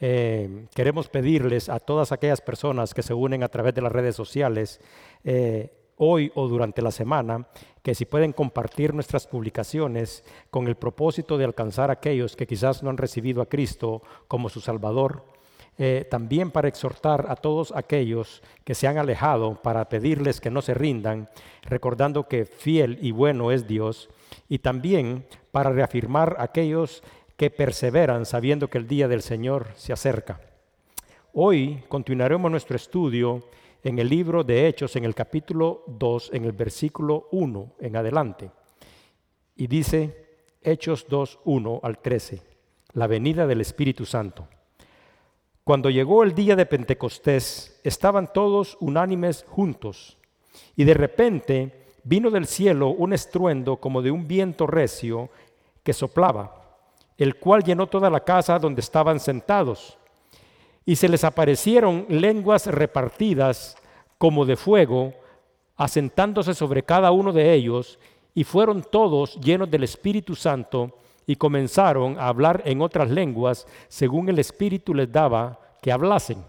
eh, queremos pedirles a todas aquellas personas que se unen a través de las redes sociales, eh, hoy o durante la semana, que si pueden compartir nuestras publicaciones con el propósito de alcanzar a aquellos que quizás no han recibido a Cristo como su Salvador, eh, también para exhortar a todos aquellos que se han alejado, para pedirles que no se rindan, recordando que fiel y bueno es Dios, y también para reafirmar a aquellos que perseveran sabiendo que el día del Señor se acerca. Hoy continuaremos nuestro estudio en el libro de Hechos, en el capítulo 2, en el versículo 1 en adelante. Y dice Hechos 2, 1 al 13, la venida del Espíritu Santo. Cuando llegó el día de Pentecostés, estaban todos unánimes juntos, y de repente vino del cielo un estruendo como de un viento recio que soplaba, el cual llenó toda la casa donde estaban sentados y se les aparecieron lenguas repartidas como de fuego, asentándose sobre cada uno de ellos, y fueron todos llenos del Espíritu Santo y comenzaron a hablar en otras lenguas según el Espíritu les daba que hablasen.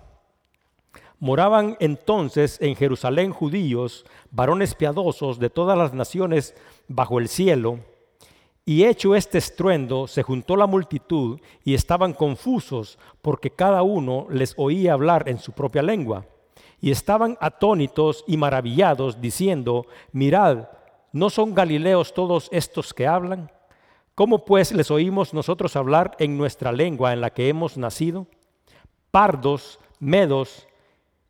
Moraban entonces en Jerusalén judíos, varones piadosos de todas las naciones bajo el cielo, y hecho este estruendo, se juntó la multitud y estaban confusos porque cada uno les oía hablar en su propia lengua. Y estaban atónitos y maravillados, diciendo, mirad, ¿no son galileos todos estos que hablan? ¿Cómo pues les oímos nosotros hablar en nuestra lengua en la que hemos nacido? Pardos, medos,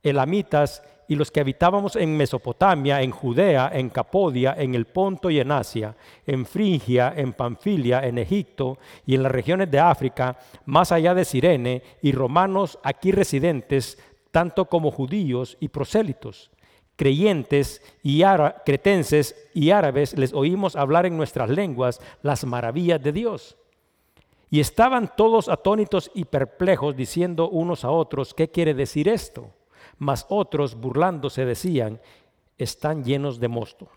elamitas y los que habitábamos en Mesopotamia, en Judea, en Capodia, en el Ponto y en Asia, en Frigia, en Panfilia, en Egipto y en las regiones de África, más allá de Sirene, y romanos aquí residentes, tanto como judíos y prosélitos, creyentes y cretenses y árabes, les oímos hablar en nuestras lenguas las maravillas de Dios. Y estaban todos atónitos y perplejos, diciendo unos a otros, ¿qué quiere decir esto? Mas otros burlándose decían, están llenos de mosto.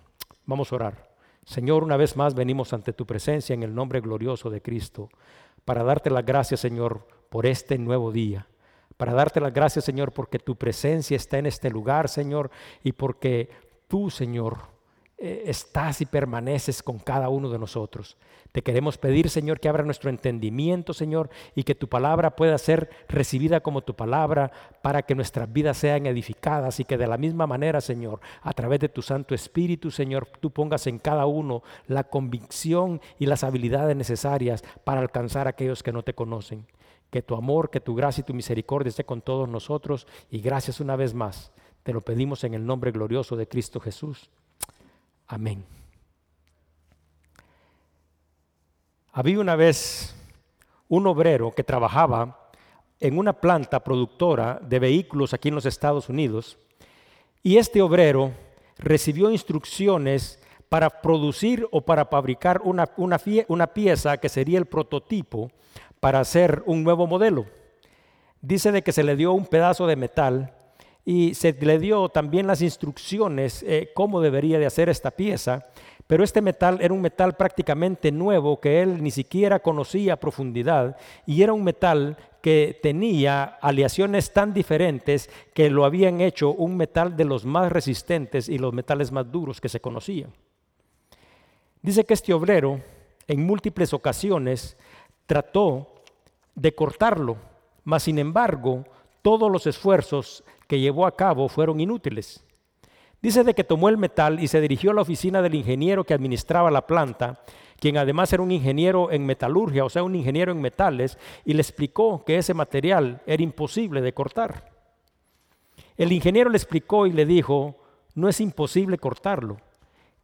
Vamos a orar. Señor, una vez más venimos ante tu presencia en el nombre glorioso de Cristo para darte las gracias, Señor, por este nuevo día. Para darte las gracias, Señor, porque tu presencia está en este lugar, Señor, y porque tú, Señor, eh, estás y permaneces con cada uno de nosotros. Te queremos pedir, Señor, que abra nuestro entendimiento, Señor, y que tu palabra pueda ser recibida como tu palabra para que nuestras vidas sean edificadas y que de la misma manera, Señor, a través de tu Santo Espíritu, Señor, tú pongas en cada uno la convicción y las habilidades necesarias para alcanzar a aquellos que no te conocen. Que tu amor, que tu gracia y tu misericordia esté con todos nosotros y gracias una vez más. Te lo pedimos en el nombre glorioso de Cristo Jesús. Amén. Había una vez un obrero que trabajaba en una planta productora de vehículos aquí en los Estados Unidos y este obrero recibió instrucciones para producir o para fabricar una, una, pieza que sería el prototipo para hacer un nuevo modelo. Dice de que se le dio un pedazo de metal y se le dio también las instrucciones eh, cómo debería de hacer esta pieza, pero este metal era un metal prácticamente nuevo que él ni siquiera conocía a profundidad y era un metal que tenía aleaciones tan diferentes que lo habían hecho un metal de los más resistentes y los metales más duros que se conocían. Dice que este obrero en múltiples ocasiones trató de cortarlo, mas sin embargo todos los esfuerzos que llevó a cabo fueron inútiles. Dice de que tomó el metal y se dirigió a la oficina del ingeniero que administraba la planta, quien además era un ingeniero en metalurgia, o sea, un ingeniero en metales, y le explicó que ese material era imposible de cortar. El ingeniero le explicó y le dijo, no es imposible cortarlo.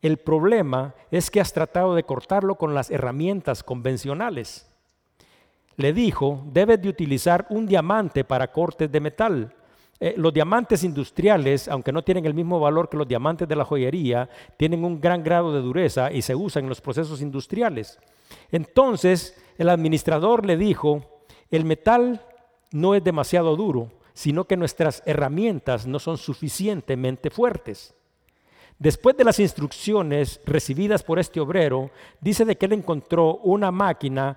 El problema es que has tratado de cortarlo con las herramientas convencionales. Le dijo, debes de utilizar un diamante para cortes de metal. Eh, los diamantes industriales, aunque no tienen el mismo valor que los diamantes de la joyería, tienen un gran grado de dureza y se usan en los procesos industriales. Entonces el administrador le dijo, el metal no es demasiado duro, sino que nuestras herramientas no son suficientemente fuertes. Después de las instrucciones recibidas por este obrero, dice de que él encontró una máquina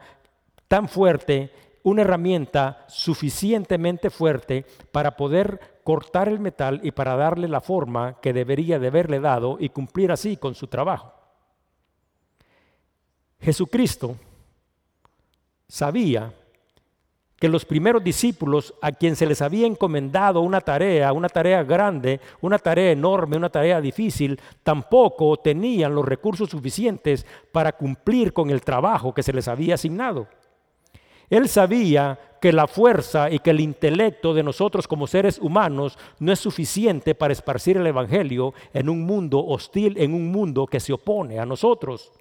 tan fuerte una herramienta suficientemente fuerte para poder cortar el metal y para darle la forma que debería de haberle dado y cumplir así con su trabajo. Jesucristo sabía que los primeros discípulos a quien se les había encomendado una tarea, una tarea grande, una tarea enorme, una tarea difícil, tampoco tenían los recursos suficientes para cumplir con el trabajo que se les había asignado. Él sabía que la fuerza y que el intelecto de nosotros como seres humanos no es suficiente para esparcir el Evangelio en un mundo hostil, en un mundo que se opone a nosotros.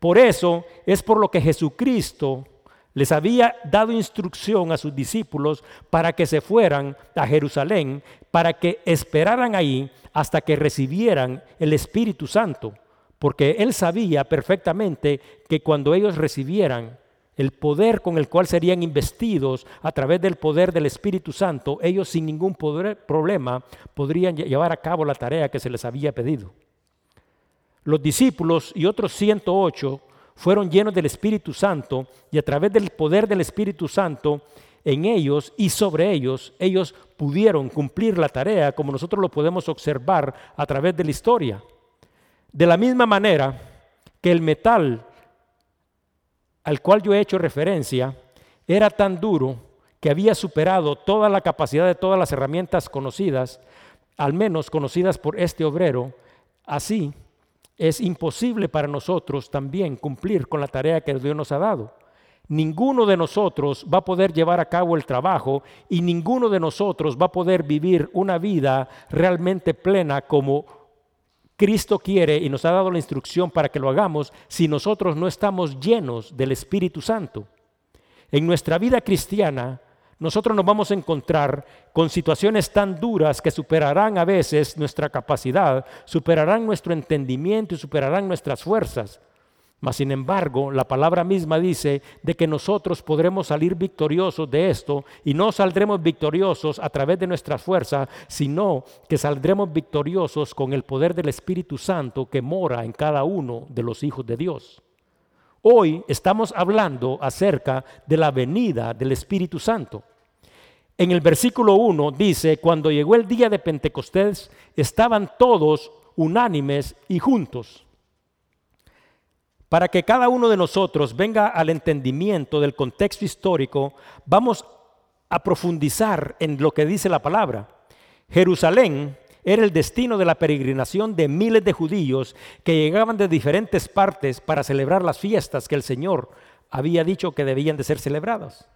Por eso es por lo que Jesucristo les había dado instrucción a sus discípulos para que se fueran a Jerusalén, para que esperaran ahí hasta que recibieran el Espíritu Santo, porque él sabía perfectamente que cuando ellos recibieran el poder con el cual serían investidos a través del poder del Espíritu Santo, ellos sin ningún problema podrían llevar a cabo la tarea que se les había pedido. Los discípulos y otros 108 fueron llenos del Espíritu Santo y a través del poder del Espíritu Santo en ellos y sobre ellos, ellos pudieron cumplir la tarea como nosotros lo podemos observar a través de la historia. De la misma manera que el metal al cual yo he hecho referencia era tan duro que había superado toda la capacidad de todas las herramientas conocidas, al menos conocidas por este obrero, así es imposible para nosotros también cumplir con la tarea que Dios nos ha dado. Ninguno de nosotros va a poder llevar a cabo el trabajo y ninguno de nosotros va a poder vivir una vida realmente plena como Cristo quiere y nos ha dado la instrucción para que lo hagamos si nosotros no estamos llenos del Espíritu Santo. En nuestra vida cristiana nosotros nos vamos a encontrar con situaciones tan duras que superarán a veces nuestra capacidad, superarán nuestro entendimiento y superarán nuestras fuerzas. Mas sin embargo, la palabra misma dice de que nosotros podremos salir victoriosos de esto y no saldremos victoriosos a través de nuestra fuerza, sino que saldremos victoriosos con el poder del Espíritu Santo que mora en cada uno de los hijos de Dios. Hoy estamos hablando acerca de la venida del Espíritu Santo. En el versículo 1 dice, cuando llegó el día de Pentecostés, estaban todos unánimes y juntos. Para que cada uno de nosotros venga al entendimiento del contexto histórico, vamos a profundizar en lo que dice la palabra. Jerusalén era el destino de la peregrinación de miles de judíos que llegaban de diferentes partes para celebrar las fiestas que el Señor había dicho que debían de ser celebradas.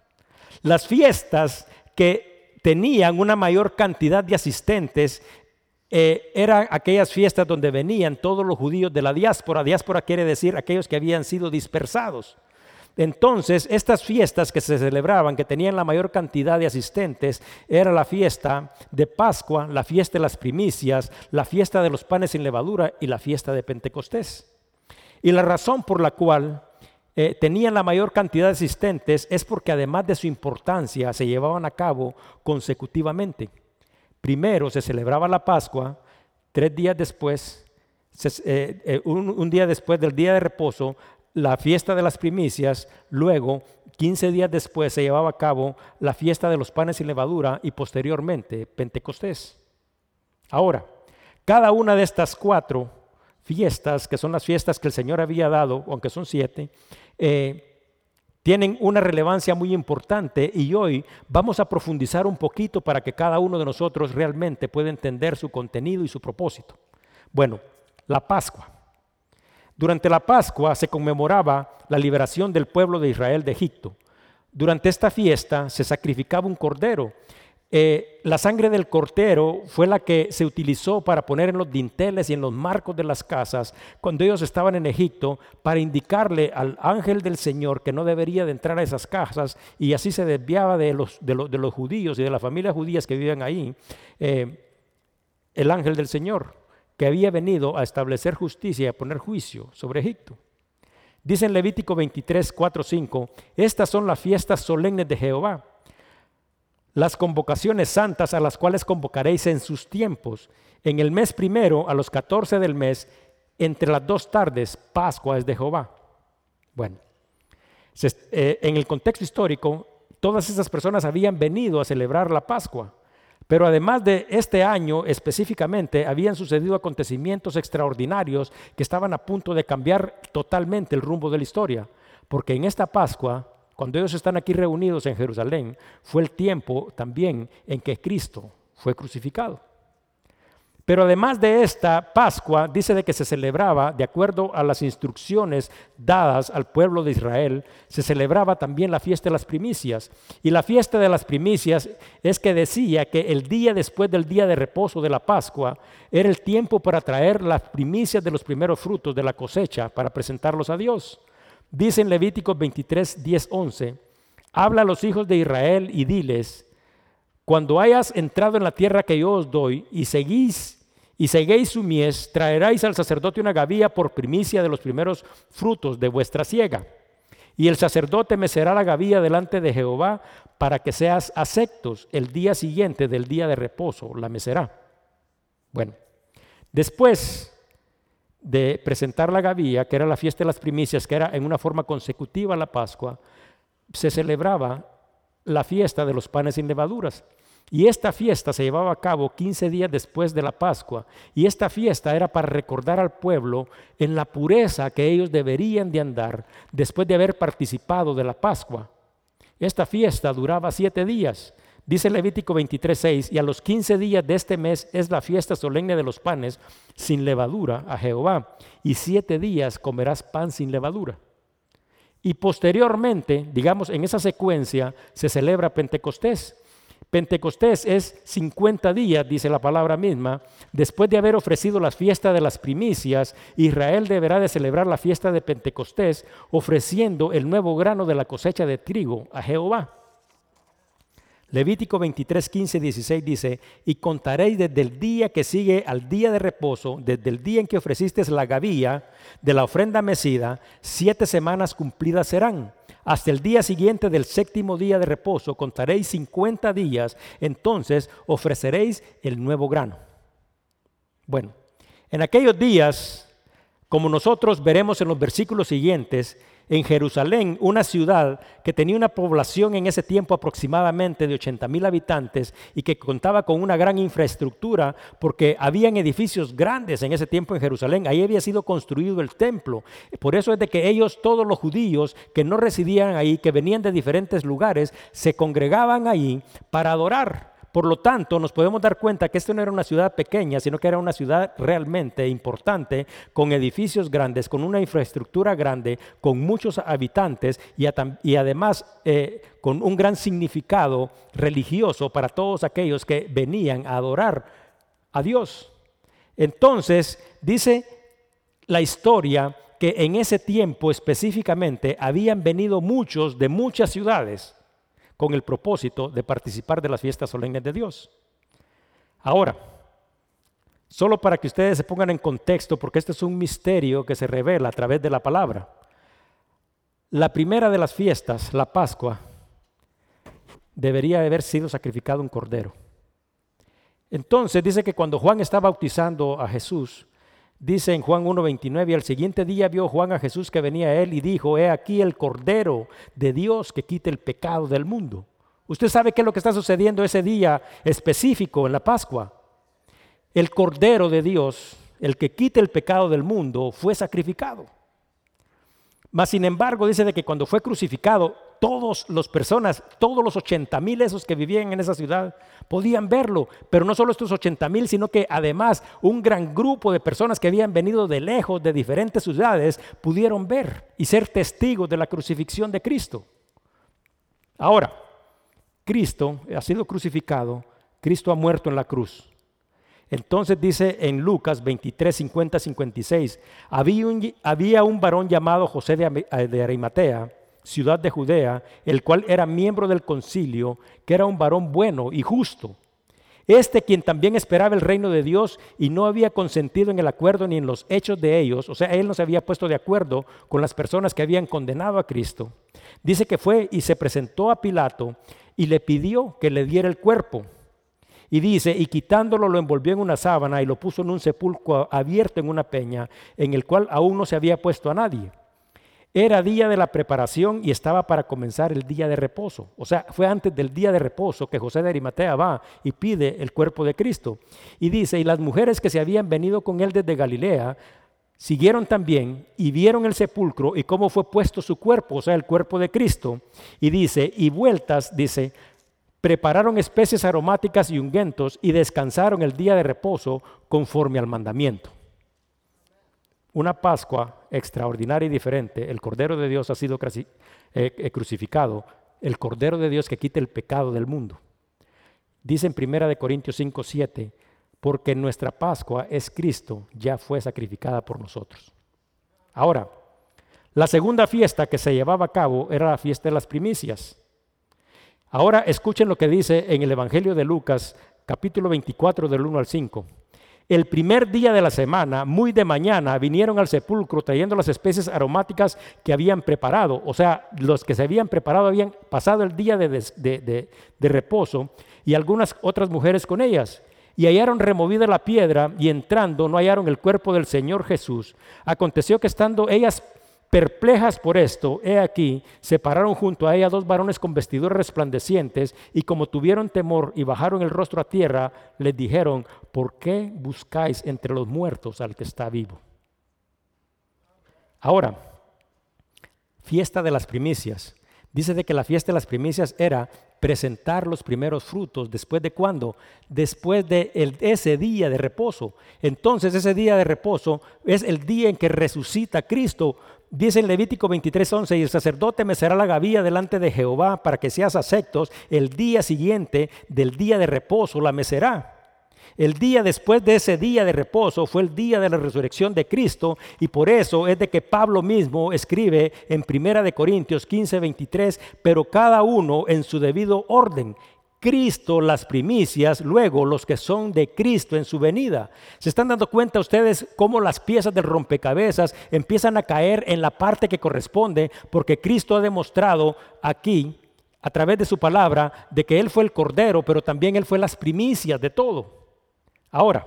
Las fiestas que tenían una mayor cantidad de asistentes eh, eran aquellas fiestas donde venían todos los judíos de la diáspora. Diáspora quiere decir aquellos que habían sido dispersados. Entonces, estas fiestas que se celebraban, que tenían la mayor cantidad de asistentes, era la fiesta de Pascua, la fiesta de las primicias, la fiesta de los panes sin levadura y la fiesta de Pentecostés. Y la razón por la cual eh, tenían la mayor cantidad de asistentes es porque además de su importancia se llevaban a cabo consecutivamente. Primero se celebraba la Pascua, tres días después, eh, eh, un, día después del día de reposo, la fiesta de las primicias, luego, 15 días después, se llevaba a cabo la fiesta de los panes sin levadura y posteriormente Pentecostés. Ahora, cada una de estas cuatro fiestas, que son las fiestas que el Señor había dado, aunque son siete, eh, tienen una relevancia muy importante y hoy vamos a profundizar un poquito para que cada uno de nosotros realmente pueda entender su contenido y su propósito. Bueno, la Pascua. Durante la Pascua se conmemoraba la liberación del pueblo de Israel de Egipto. Durante esta fiesta se sacrificaba un cordero. Eh, la sangre del cordero fue la que se utilizó para poner en los dinteles y en los marcos de las casas cuando ellos estaban en Egipto para indicarle al ángel del Señor que no debería de entrar a esas casas y así se desviaba de los, de, los judíos y de las familias judías que vivían ahí. Eh, el ángel del Señor que había venido a establecer justicia y a poner juicio sobre Egipto. Dice en Levítico 23, 4, 5, estas son las fiestas solemnes de Jehová, las convocaciones santas a las cuales convocaréis en sus tiempos, en el mes primero a los 14 del mes, entre las dos tardes, Pascua es de Jehová. Bueno, eh, en el contexto histórico, todas esas personas habían venido a celebrar la Pascua. Pero además de este año específicamente, habían sucedido acontecimientos extraordinarios que estaban a punto de cambiar totalmente el rumbo de la historia. Porque en esta Pascua, cuando ellos están aquí reunidos en Jerusalén, fue el tiempo también en que Cristo fue crucificado. Pero además de esta Pascua, dice de que se celebraba, de acuerdo a las instrucciones dadas al pueblo de Israel, se celebraba también la fiesta de las primicias. Y la fiesta de las primicias es que decía que el día después del día de reposo de la Pascua era el tiempo para traer las primicias de los primeros frutos de la cosecha para presentarlos a Dios. Dice en Levítico 23, 10, 11, habla a los hijos de Israel y diles, cuando hayas entrado en la tierra que yo os doy y seguís y seguéis su mies, traeráis al sacerdote una gavilla por primicia de los primeros frutos de vuestra siega. Y el sacerdote mecerá la gavilla delante de Jehová para que seas aceptos el día siguiente del día de reposo, la mecerá. Bueno, después de presentar la gavilla, que era la fiesta de las primicias, que era en una forma consecutiva a la Pascua, se celebraba la fiesta de los panes sin levaduras. Y esta fiesta se llevaba a cabo 15 días después de la Pascua. Y esta fiesta era para recordar al pueblo en la pureza que ellos deberían de andar después de haber participado de la Pascua. Esta fiesta duraba siete días. Dice Levítico 23:6, y a los 15 días de este mes es la fiesta solemne de los panes sin levadura a Jehová, y siete días comerás pan sin levadura. Y posteriormente, digamos, en esa secuencia se celebra Pentecostés. Pentecostés es 50 días, dice la palabra misma. Después de haber ofrecido las fiestas de las primicias, Israel deberá de celebrar la fiesta de Pentecostés ofreciendo el nuevo grano de la cosecha de trigo a Jehová. Levítico 23, 15, 16 dice, y contaréis desde el día que sigue al día de reposo, desde el día en que ofreciste la gavilla de la ofrenda mecida, siete semanas cumplidas serán hasta el día siguiente del séptimo día de reposo contaréis 50 días, entonces ofreceréis el nuevo grano. Bueno, en aquellos días, como nosotros veremos en los versículos siguientes, en Jerusalén, una ciudad que tenía una población en ese tiempo aproximadamente de 80 mil habitantes y que contaba con una gran infraestructura porque habían edificios grandes en ese tiempo en Jerusalén. Ahí había sido construido el templo. Por eso es de que ellos, todos los judíos que no residían ahí, que venían de diferentes lugares, se congregaban ahí para adorar. Por lo tanto, nos podemos dar cuenta que esto no era una ciudad pequeña, sino que era una ciudad realmente importante, con edificios grandes, con una infraestructura grande, con muchos habitantes y, además eh, con un gran significado religioso para todos aquellos que venían a adorar a Dios. Entonces, dice la historia que en ese tiempo específicamente habían venido muchos de muchas ciudades con el propósito de participar de las fiestas solemnes de Dios. Ahora, solo para que ustedes se pongan en contexto, porque este es un misterio que se revela a través de la palabra. La primera de las fiestas, la Pascua, debería haber sido sacrificado un cordero. Entonces dice que cuando Juan está bautizando a Jesús, Dice en Juan 1.29, y al siguiente día vio Juan a Jesús que venía a él y dijo, he aquí el Cordero de Dios que quita el pecado del mundo. Usted sabe qué es lo que está sucediendo ese día específico en la Pascua. El Cordero de Dios, el que quita el pecado del mundo, fue sacrificado. Mas sin embargo dice de que cuando fue crucificado, todas las personas, todos los 80 mil esos que vivían en esa ciudad, podían verlo. Pero no solo estos 80 mil, sino que además un gran grupo de personas que habían venido de lejos, de diferentes ciudades, pudieron ver y ser testigos de la crucifixión de Cristo. Ahora, Cristo ha sido crucificado, Cristo ha muerto en la cruz. Entonces dice en Lucas 23, 50, 56, había un, había un varón llamado José de, de Arimatea, ciudad de Judea, el cual era miembro del concilio, que era un varón bueno y justo. Este quien también esperaba el reino de Dios y no había consentido en el acuerdo ni en los hechos de ellos, o sea, él no se había puesto de acuerdo con las personas que habían condenado a Cristo. Dice que fue y se presentó a Pilato y le pidió que le diera el cuerpo. Y dice, y quitándolo lo envolvió en una sábana y lo puso en un sepulcro abierto en una peña, en el cual aún no se había puesto a nadie. Era día de la preparación y estaba para comenzar el día de reposo. O sea, fue antes del día de reposo que José de Arimatea va y pide el cuerpo de Cristo. Y dice, y las mujeres que se habían venido con él desde Galilea, siguieron también y vieron el sepulcro y cómo fue puesto su cuerpo, o sea, el cuerpo de Cristo. Y dice, y vueltas, dice, prepararon especies aromáticas y ungüentos y descansaron el día de reposo conforme al mandamiento una Pascua extraordinaria y diferente, el Cordero de Dios ha sido eh, eh, crucificado, el Cordero de Dios que quita el pecado del mundo. Dice en 1 Corintios 5, 7, porque nuestra Pascua es Cristo, ya fue sacrificada por nosotros. Ahora, la segunda fiesta que se llevaba a cabo era la fiesta de las primicias. Ahora escuchen lo que dice en el Evangelio de Lucas, capítulo 24, del 1 al 5. El primer día de la semana, muy de mañana, vinieron al sepulcro trayendo las especies aromáticas que habían preparado. O sea, los que se habían preparado habían pasado el día de, reposo y algunas otras mujeres con ellas. Y hallaron removida la piedra y entrando no hallaron el cuerpo del Señor Jesús. Aconteció que estando ellas Perplejas por esto, he aquí, se pararon junto a ella dos varones con vestiduras resplandecientes, y como tuvieron temor y bajaron el rostro a tierra, les dijeron, ¿por qué buscáis entre los muertos al que está vivo? Ahora, fiesta de las primicias. Dice de que la fiesta de las primicias era presentar los primeros frutos. ¿Después de cuándo? Después de ese día de reposo. Entonces ese día de reposo es el día en que resucita Cristo Dice en Levítico 23:11, y el sacerdote mecerá la gavilla delante de Jehová para que seas aceptos. El día siguiente del día de reposo la mecerá. El día después de ese día de reposo fue el día de la resurrección de Cristo y por eso es de que Pablo mismo escribe en Primera de Corintios 15:23, pero cada uno en su debido orden. Cristo las primicias, luego los que son de Cristo en su venida. ¿Se están dando cuenta ustedes cómo las piezas del rompecabezas empiezan a caer en la parte que corresponde? Porque Cristo ha demostrado aquí, a través de su palabra, de que Él fue el Cordero, pero también Él fue las primicias de todo. Ahora,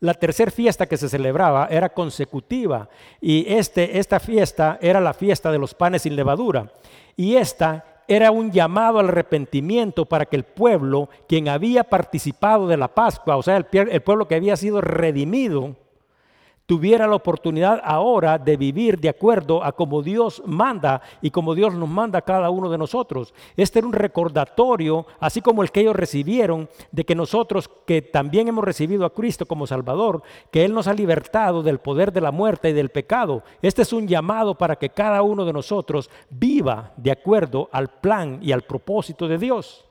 la tercera fiesta que se celebraba era consecutiva y este, esta fiesta era la fiesta de los panes sin levadura. Y esta era un llamado al arrepentimiento para que el pueblo, quien había participado de la Pascua, o sea, el, pueblo que había sido redimido, tuviera la oportunidad ahora de vivir de acuerdo a como Dios manda y como Dios nos manda a cada uno de nosotros. Este era un recordatorio, así como el que ellos recibieron, de que nosotros que también hemos recibido a Cristo como Salvador, que Él nos ha libertado del poder de la muerte y del pecado. Este es un llamado para que cada uno de nosotros viva de acuerdo al plan y al propósito de Dios.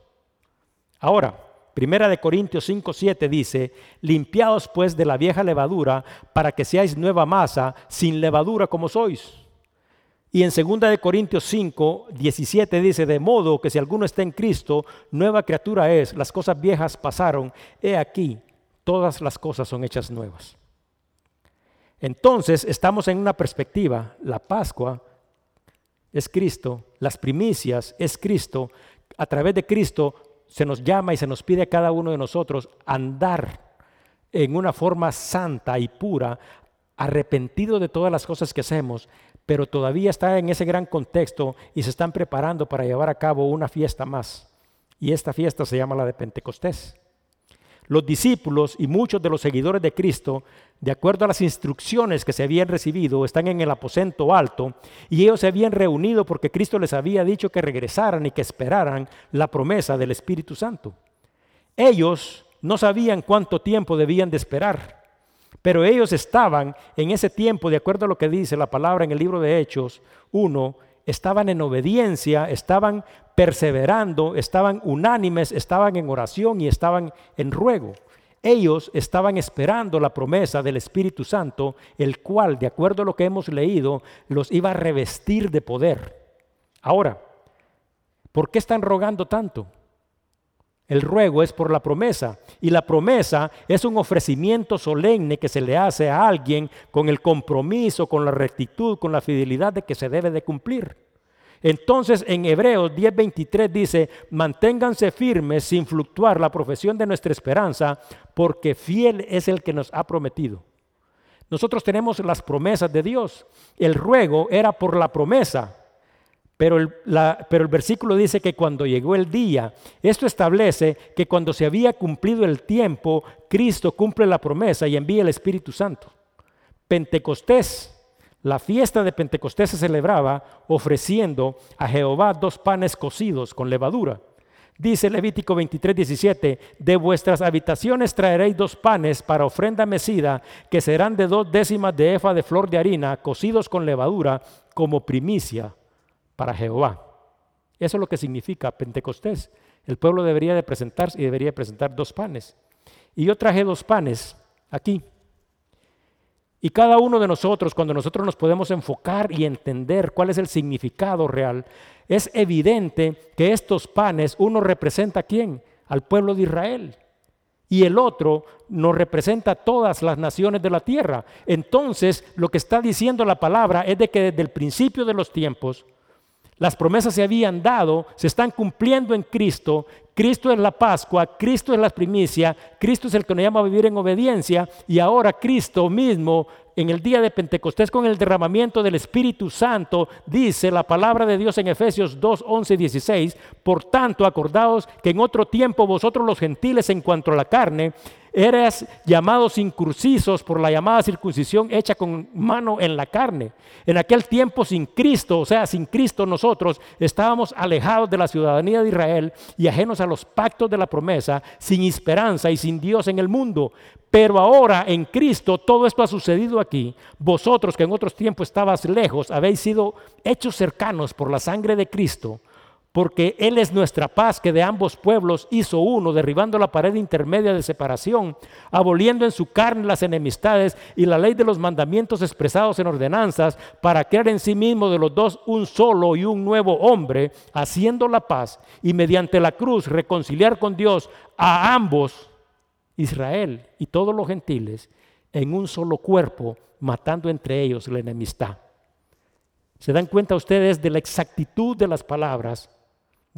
Ahora, Primera de Corintios 5, 7 dice, limpiaos pues de la vieja levadura para que seáis nueva masa, sin levadura como sois. Y en segunda de Corintios 5, 17 dice, de modo que si alguno está en Cristo, nueva criatura es, las cosas viejas pasaron, he aquí, todas las cosas son hechas nuevas. Entonces estamos en una perspectiva, la Pascua es Cristo, las primicias es Cristo, a través de Cristo se nos llama y se nos pide a cada uno de nosotros andar en una forma santa y pura, arrepentido de todas las cosas que hacemos, pero todavía está en ese gran contexto y se están preparando para llevar a cabo una fiesta más. Y esta fiesta se llama la de Pentecostés. Los discípulos y muchos de los seguidores de Cristo, de acuerdo a las instrucciones que se habían recibido, están en el aposento alto y ellos se habían reunido porque Cristo les había dicho que regresaran y que esperaran la promesa del Espíritu Santo. Ellos no sabían cuánto tiempo debían de esperar, pero ellos estaban en ese tiempo, de acuerdo a lo que dice la palabra en el libro de Hechos 1, estaban en obediencia, estaban perseverando, estaban unánimes, estaban en oración y estaban en ruego. Ellos estaban esperando la promesa del Espíritu Santo, el cual, de acuerdo a lo que hemos leído, los iba a revestir de poder. Ahora, ¿por qué están rogando tanto? El ruego es por la promesa y la promesa es un ofrecimiento solemne que se le hace a alguien con el compromiso, con la rectitud, con la fidelidad de que se debe de cumplir. Entonces en Hebreos 10:23 dice, manténganse firmes sin fluctuar la profesión de nuestra esperanza, porque fiel es el que nos ha prometido. Nosotros tenemos las promesas de Dios. El ruego era por la promesa. Pero el, versículo dice que cuando llegó el día, esto establece que cuando se había cumplido el tiempo, Cristo cumple la promesa y envía el Espíritu Santo. Pentecostés, la fiesta de Pentecostés se celebraba ofreciendo a Jehová dos panes cocidos con levadura. Dice Levítico 23, 17, de vuestras habitaciones traeréis dos panes para ofrenda mecida, que serán de dos décimas de efa de flor de harina, cocidos con levadura, como primicia para Jehová. Eso es lo que significa Pentecostés. El pueblo debería de presentarse y debería presentar dos panes. Y yo traje dos panes aquí. Y cada uno de nosotros, cuando nosotros nos podemos enfocar y entender cuál es el significado real, es evidente que estos panes, uno representa a quién? Al pueblo de Israel. Y el otro nos representa a todas las naciones de la tierra. Entonces, lo que está diciendo la palabra es de que desde el principio de los tiempos, las promesas se habían dado, se están cumpliendo en Cristo. Cristo es la Pascua, Cristo es la primicia, Cristo es el que nos llama a vivir en obediencia y ahora Cristo mismo en el día de Pentecostés con el derramamiento del Espíritu Santo, dice la palabra de Dios en Efesios 2, 11 y 16, por tanto acordaos que en otro tiempo vosotros los gentiles en cuanto a la carne, eras llamados incursisos por la llamada circuncisión hecha con mano en la carne. En aquel tiempo sin Cristo, o sea, sin Cristo nosotros estábamos alejados de la ciudadanía de Israel y ajenos a los pactos de la promesa, sin esperanza y sin Dios en el mundo. Pero ahora en Cristo todo esto ha sucedido aquí. Vosotros que en otros tiempos estabas lejos, habéis sido hechos cercanos por la sangre de Cristo porque Él es nuestra paz que de ambos pueblos hizo uno, derribando la pared intermedia de separación, aboliendo en su carne las enemistades y la ley de los mandamientos expresados en ordenanzas, para crear en sí mismo de los dos un solo y un nuevo hombre, haciendo la paz y mediante la cruz reconciliar con Dios a ambos, Israel y todos los gentiles, en un solo cuerpo, matando entre ellos la enemistad. ¿Se dan cuenta ustedes de la exactitud de las palabras?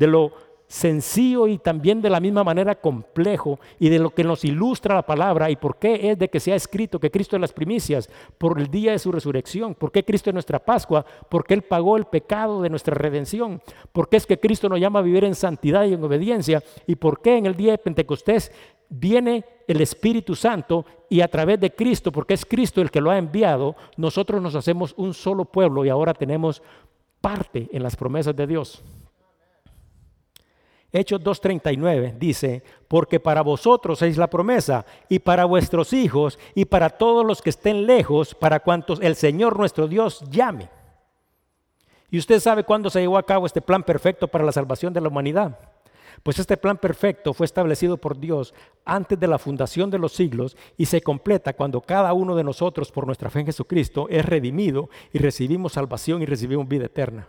de lo sencillo y también de la misma manera complejo y de lo que nos ilustra la palabra y por qué es de que se ha escrito que Cristo es las primicias por el día de su resurrección, por qué Cristo es nuestra Pascua, porque Él pagó el pecado de nuestra redención, por qué es que Cristo nos llama a vivir en santidad y en obediencia y por qué en el día de Pentecostés viene el Espíritu Santo y a través de Cristo, porque es Cristo el que lo ha enviado, nosotros nos hacemos un solo pueblo y ahora tenemos parte en las promesas de Dios. Hechos 2.39 dice, porque para vosotros es la promesa, y para vuestros hijos, y para todos los que estén lejos, para cuantos el Señor nuestro Dios llame. ¿Y usted sabe cuándo se llevó a cabo este plan perfecto para la salvación de la humanidad? Pues este plan perfecto fue establecido por Dios antes de la fundación de los siglos y se completa cuando cada uno de nosotros por nuestra fe en Jesucristo es redimido y recibimos salvación y recibimos vida eterna.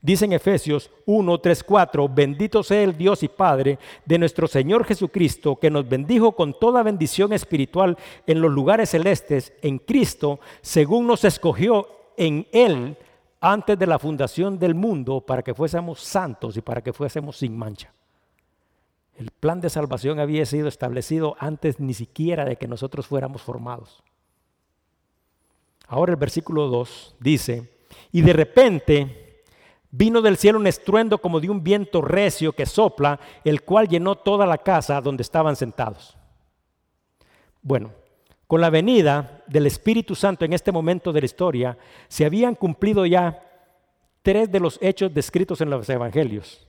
Dice en Efesios 1, 3, 4, bendito sea el Dios y Padre de nuestro Señor Jesucristo, que nos bendijo con toda bendición espiritual en los lugares celestes, en Cristo, según nos escogió en Él antes de la fundación del mundo, para que fuésemos santos y para que fuésemos sin mancha. El plan de salvación había sido establecido antes ni siquiera de que nosotros fuéramos formados. Ahora el versículo 2 dice, y de repente Vino del cielo un estruendo como de un viento recio que sopla, el cual llenó toda la casa donde estaban sentados. Bueno, con la venida del Espíritu Santo en este momento de la historia, se habían cumplido ya tres de los hechos descritos en los evangelios.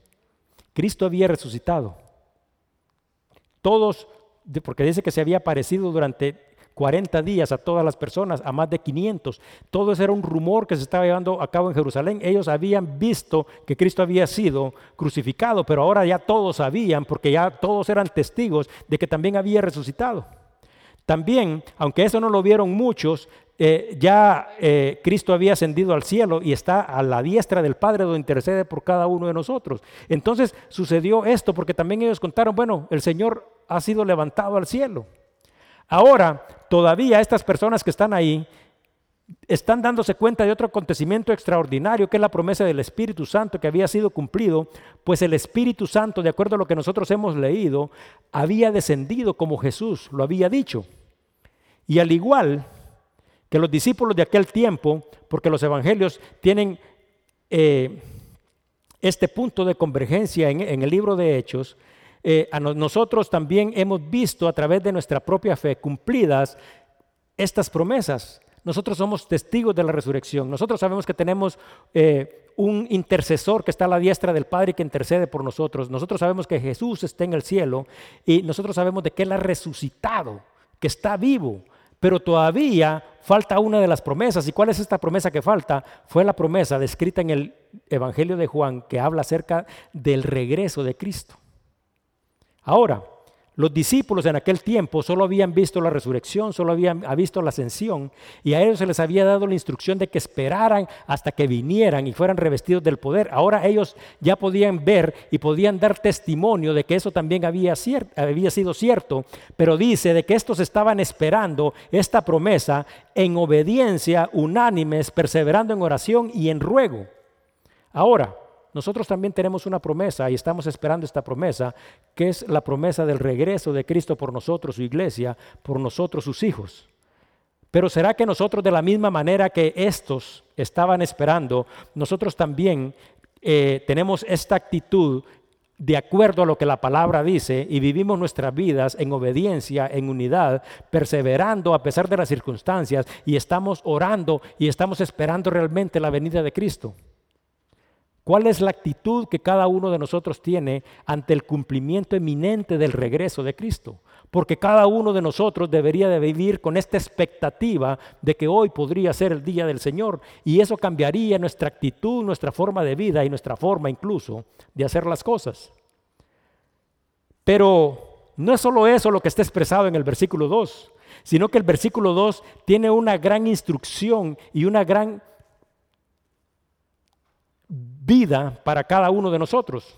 Cristo había resucitado. Todos, porque dice que se había aparecido durante 40 días a todas las personas, a más de 500. Todo eso era un rumor que se estaba llevando a cabo en Jerusalén. Ellos habían visto que Cristo había sido crucificado, pero ahora ya todos sabían, porque ya todos eran testigos de que también había resucitado. También, aunque eso no lo vieron muchos, eh, ya eh, Cristo había ascendido al cielo y está a la diestra del Padre donde intercede por cada uno de nosotros. Entonces sucedió esto porque también ellos contaron, bueno, el Señor ha sido levantado al cielo. Ahora, todavía estas personas que están ahí están dándose cuenta de otro acontecimiento extraordinario que es la promesa del Espíritu Santo que había sido cumplido, pues el Espíritu Santo, de acuerdo a lo que nosotros hemos leído, había descendido como Jesús lo había dicho. Y al igual Que los discípulos de aquel tiempo, porque los evangelios tienen eh, este punto de convergencia en, el libro de Hechos, eh, a nosotros también hemos visto a través de nuestra propia fe cumplidas estas promesas. Nosotros somos testigos de la resurrección. Nosotros sabemos que tenemos eh, un intercesor que está a la diestra del Padre y que intercede por nosotros. Nosotros sabemos que Jesús está en el cielo y nosotros sabemos de que Él ha resucitado, que está vivo. Pero todavía falta una de las promesas. ¿Y cuál es esta promesa que falta? Fue la promesa descrita en el Evangelio de Juan que habla acerca del regreso de Cristo. Ahora, los discípulos en aquel tiempo solo habían visto la resurrección, solo habían visto la ascensión y a ellos se les había dado la instrucción de que esperaran hasta que vinieran y fueran revestidos del poder. Ahora ellos ya podían ver y podían dar testimonio de que eso también había, sido cierto, pero dice de que estos estaban esperando esta promesa en obediencia, unánimes, perseverando en oración y en ruego. Ahora, nosotros también tenemos una promesa y estamos esperando esta promesa, que es la promesa del regreso de Cristo por nosotros, su iglesia, por nosotros, sus hijos. Pero ¿será que nosotros de la misma manera que estos estaban esperando, nosotros también eh, tenemos esta actitud de acuerdo a lo que la palabra dice y vivimos nuestras vidas en obediencia, en unidad, perseverando a pesar de las circunstancias y estamos orando y estamos esperando realmente la venida de Cristo? ¿Cuál es la actitud que cada uno de nosotros tiene ante el cumplimiento eminente del regreso de Cristo? Porque cada uno de nosotros debería de vivir con esta expectativa de que hoy podría ser el día del Señor y eso cambiaría nuestra actitud, nuestra forma de vida y nuestra forma incluso de hacer las cosas. Pero no es solo eso lo que está expresado en el versículo 2, sino que el versículo 2 tiene una gran instrucción y una gran vida para cada uno de nosotros.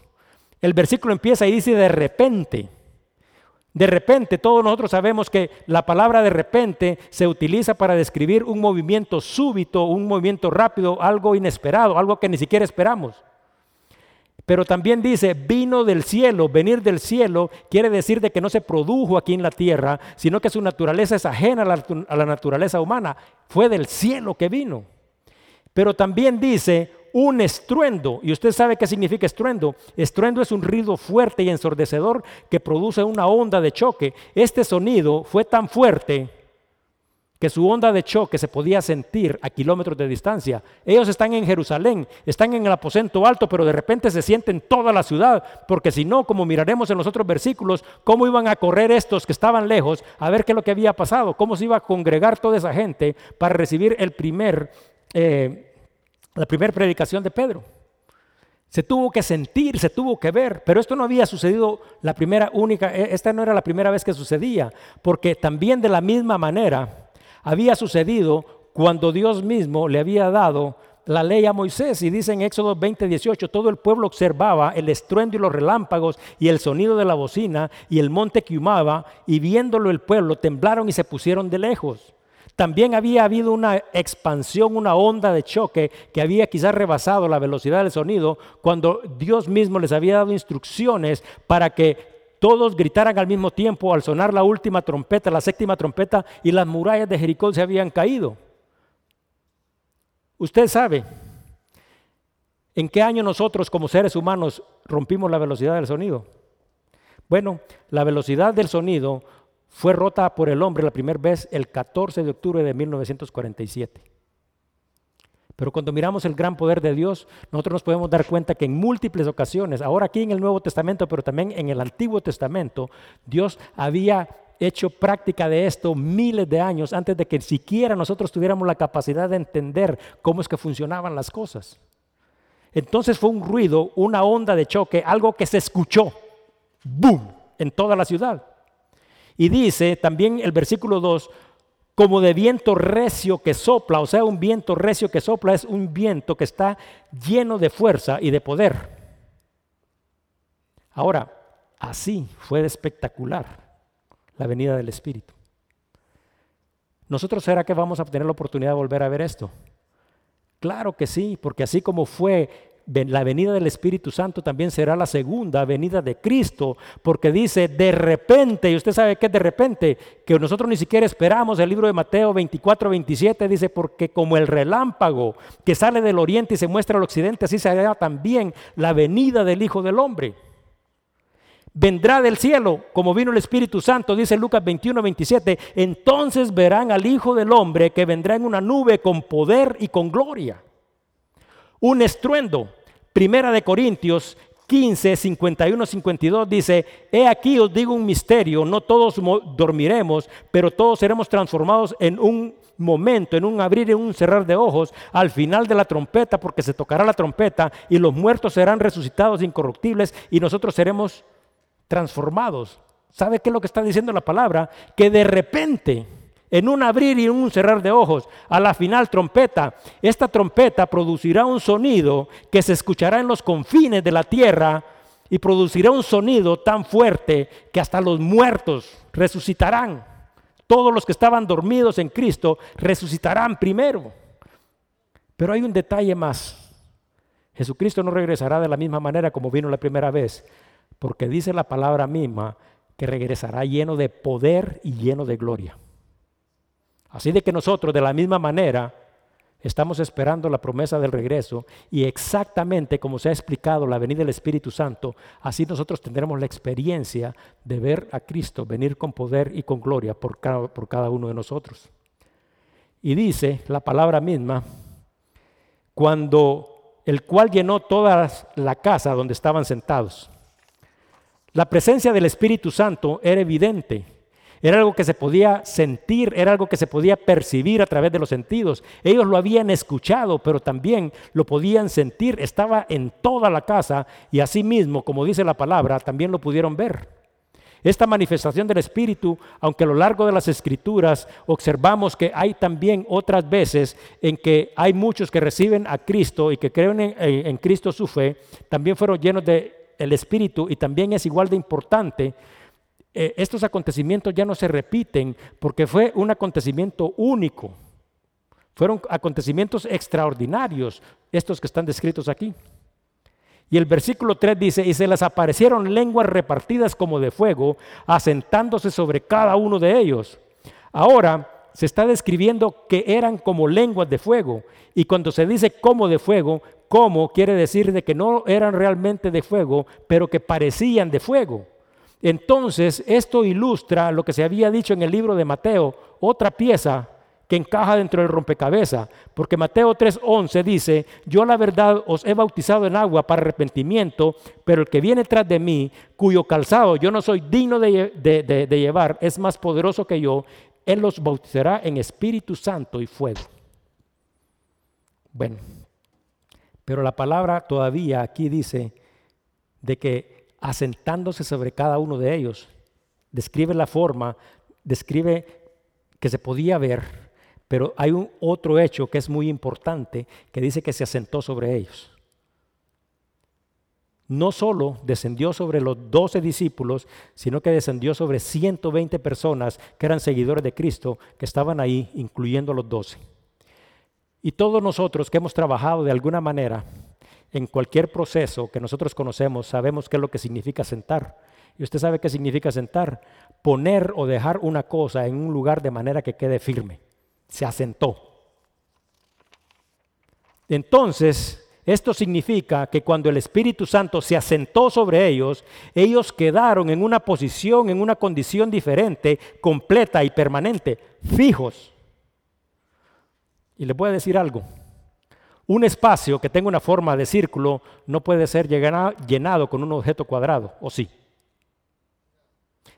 El versículo empieza y dice de repente. De repente, todos nosotros sabemos que la palabra de repente se utiliza para describir un movimiento súbito, un movimiento rápido, algo inesperado, algo que ni siquiera esperamos. Pero también dice, vino del cielo, venir del cielo quiere decir de que no se produjo aquí en la tierra, sino que su naturaleza es ajena a la, a la naturaleza humana, fue del cielo que vino. Pero también dice, un estruendo. Y usted sabe qué significa estruendo. Estruendo es un ruido fuerte y ensordecedor que produce una onda de choque. Este sonido fue tan fuerte que su onda de choque se podía sentir a kilómetros de distancia. Ellos están en Jerusalén, están en el aposento alto, pero de repente se sienten toda la ciudad, porque si no, como miraremos en los otros versículos, cómo iban a correr estos que estaban lejos a ver qué es lo que había pasado, cómo se iba a congregar toda esa gente para recibir el primer eh, la primera predicación de Pedro. Se tuvo que sentir, se tuvo que ver, pero esto no había sucedido la primera única, e, esta no era la primera vez que sucedía, porque también de la misma manera había sucedido cuando Dios mismo le había dado la ley a Moisés y dice en Éxodo 20, 18, todo el pueblo observaba el estruendo y los relámpagos y el sonido de la bocina y el monte que humaba y viéndolo el pueblo temblaron y se pusieron de lejos. También había habido una expansión, una onda de choque que había quizás rebasado la velocidad del sonido cuando Dios mismo les había dado instrucciones para que todos gritaran al mismo tiempo al sonar la última trompeta, la séptima trompeta, y las murallas de Jericó se habían caído. Usted sabe en qué año nosotros como seres humanos rompimos la velocidad del sonido. Bueno, la velocidad del sonido fue rota por el hombre la primera vez el 14 de octubre de 1947. Pero cuando miramos el gran poder de Dios, nosotros nos podemos dar cuenta que en múltiples ocasiones, ahora aquí en el Nuevo Testamento, pero también en el Antiguo Testamento, Dios había hecho práctica de esto miles de años antes de que siquiera nosotros tuviéramos la capacidad de entender cómo es que funcionaban las cosas. Entonces fue un ruido, una onda de choque, algo que se escuchó, ¡boom!, en toda la ciudad. Y dice también el versículo 2, como de viento recio que sopla, o sea, un viento recio que sopla es un viento que está lleno de fuerza y de poder. Ahora, así fue de espectacular la venida del Espíritu. ¿Nosotros será que vamos a tener la oportunidad de volver a ver esto? Claro que sí, porque así como fue la venida del Espíritu Santo también será la segunda venida de Cristo, porque dice de repente, y usted sabe que es de repente, que nosotros ni siquiera esperamos, el libro de Mateo 24, 27 dice, porque como el relámpago que sale del oriente y se muestra al occidente, así será también la venida del Hijo del Hombre. Vendrá del cielo, como vino el Espíritu Santo, dice Lucas 21, 27, entonces verán al Hijo del Hombre que vendrá en una nube con poder y con gloria un estruendo. Primera de Corintios 15, 51, 52 dice, he aquí os digo un misterio, no todos dormiremos, pero todos seremos transformados en un momento, en un abrir y un cerrar de ojos, al final de la trompeta, porque se tocará la trompeta y los muertos serán resucitados incorruptibles y nosotros seremos transformados. ¿Sabe qué es lo que está diciendo la palabra? Que de repente en un abrir y un cerrar de ojos, a la final trompeta. Esta trompeta producirá un sonido que se escuchará en los confines de la tierra y producirá un sonido tan fuerte que hasta los muertos resucitarán. Todos los que estaban dormidos en Cristo resucitarán primero. Pero hay un detalle más. Jesucristo no regresará de la misma manera como vino la primera vez, porque dice la palabra misma que regresará lleno de poder y lleno de gloria. Así de que nosotros de la misma manera estamos esperando la promesa del regreso y exactamente como se ha explicado la venida del Espíritu Santo, así nosotros tendremos la experiencia de ver a Cristo venir con poder y con gloria por cada, uno de nosotros. Y dice la palabra misma, cuando el cual llenó toda la casa donde estaban sentados. La presencia del Espíritu Santo era evidente era algo que se podía sentir, era algo que se podía percibir a través de los sentidos. Ellos lo habían escuchado, pero también lo podían sentir. Estaba en toda la casa y asimismo, como dice la palabra, también lo pudieron ver. Esta manifestación del Espíritu, aunque a lo largo de las escrituras observamos que hay también otras veces en que hay muchos que reciben a Cristo y que creen en, Cristo su fe, también fueron llenos del el Espíritu y también es igual de importante eh, estos acontecimientos ya no se repiten porque fue un acontecimiento único. Fueron acontecimientos extraordinarios estos que están descritos aquí. Y el versículo 3 dice, y se les aparecieron lenguas repartidas como de fuego, asentándose sobre cada uno de ellos. Ahora se está describiendo que eran como lenguas de fuego. Y cuando se dice como de fuego, como quiere decir de que no eran realmente de fuego, pero que parecían de fuego. Entonces, esto ilustra lo que se había dicho en el libro de Mateo, otra pieza que encaja dentro del rompecabezas, porque Mateo 3:11 dice, yo la verdad os he bautizado en agua para arrepentimiento, pero el que viene tras de mí, cuyo calzado yo no soy digno de, de llevar, es más poderoso que yo, él los bautizará en Espíritu Santo y fuego. Bueno, pero la palabra todavía aquí dice de que asentándose sobre cada uno de ellos. Describe la forma, describe que se podía ver, pero hay un otro hecho que es muy importante, que dice que se asentó sobre ellos. No solo descendió sobre los doce discípulos, sino que descendió sobre 120 personas que eran seguidores de Cristo, que estaban ahí, incluyendo los doce. Y todos nosotros que hemos trabajado de alguna manera en cualquier proceso que nosotros conocemos, sabemos qué es lo que significa sentar. Y usted sabe qué significa sentar. Poner o dejar una cosa en un lugar de manera que quede firme. Se asentó. Entonces, esto significa que cuando el Espíritu Santo se asentó sobre ellos, ellos quedaron en una posición, en una condición diferente, completa y permanente, fijos. Y les voy a decir algo. Un espacio que tenga una forma de círculo no puede ser llenado con un objeto cuadrado, ¿o sí?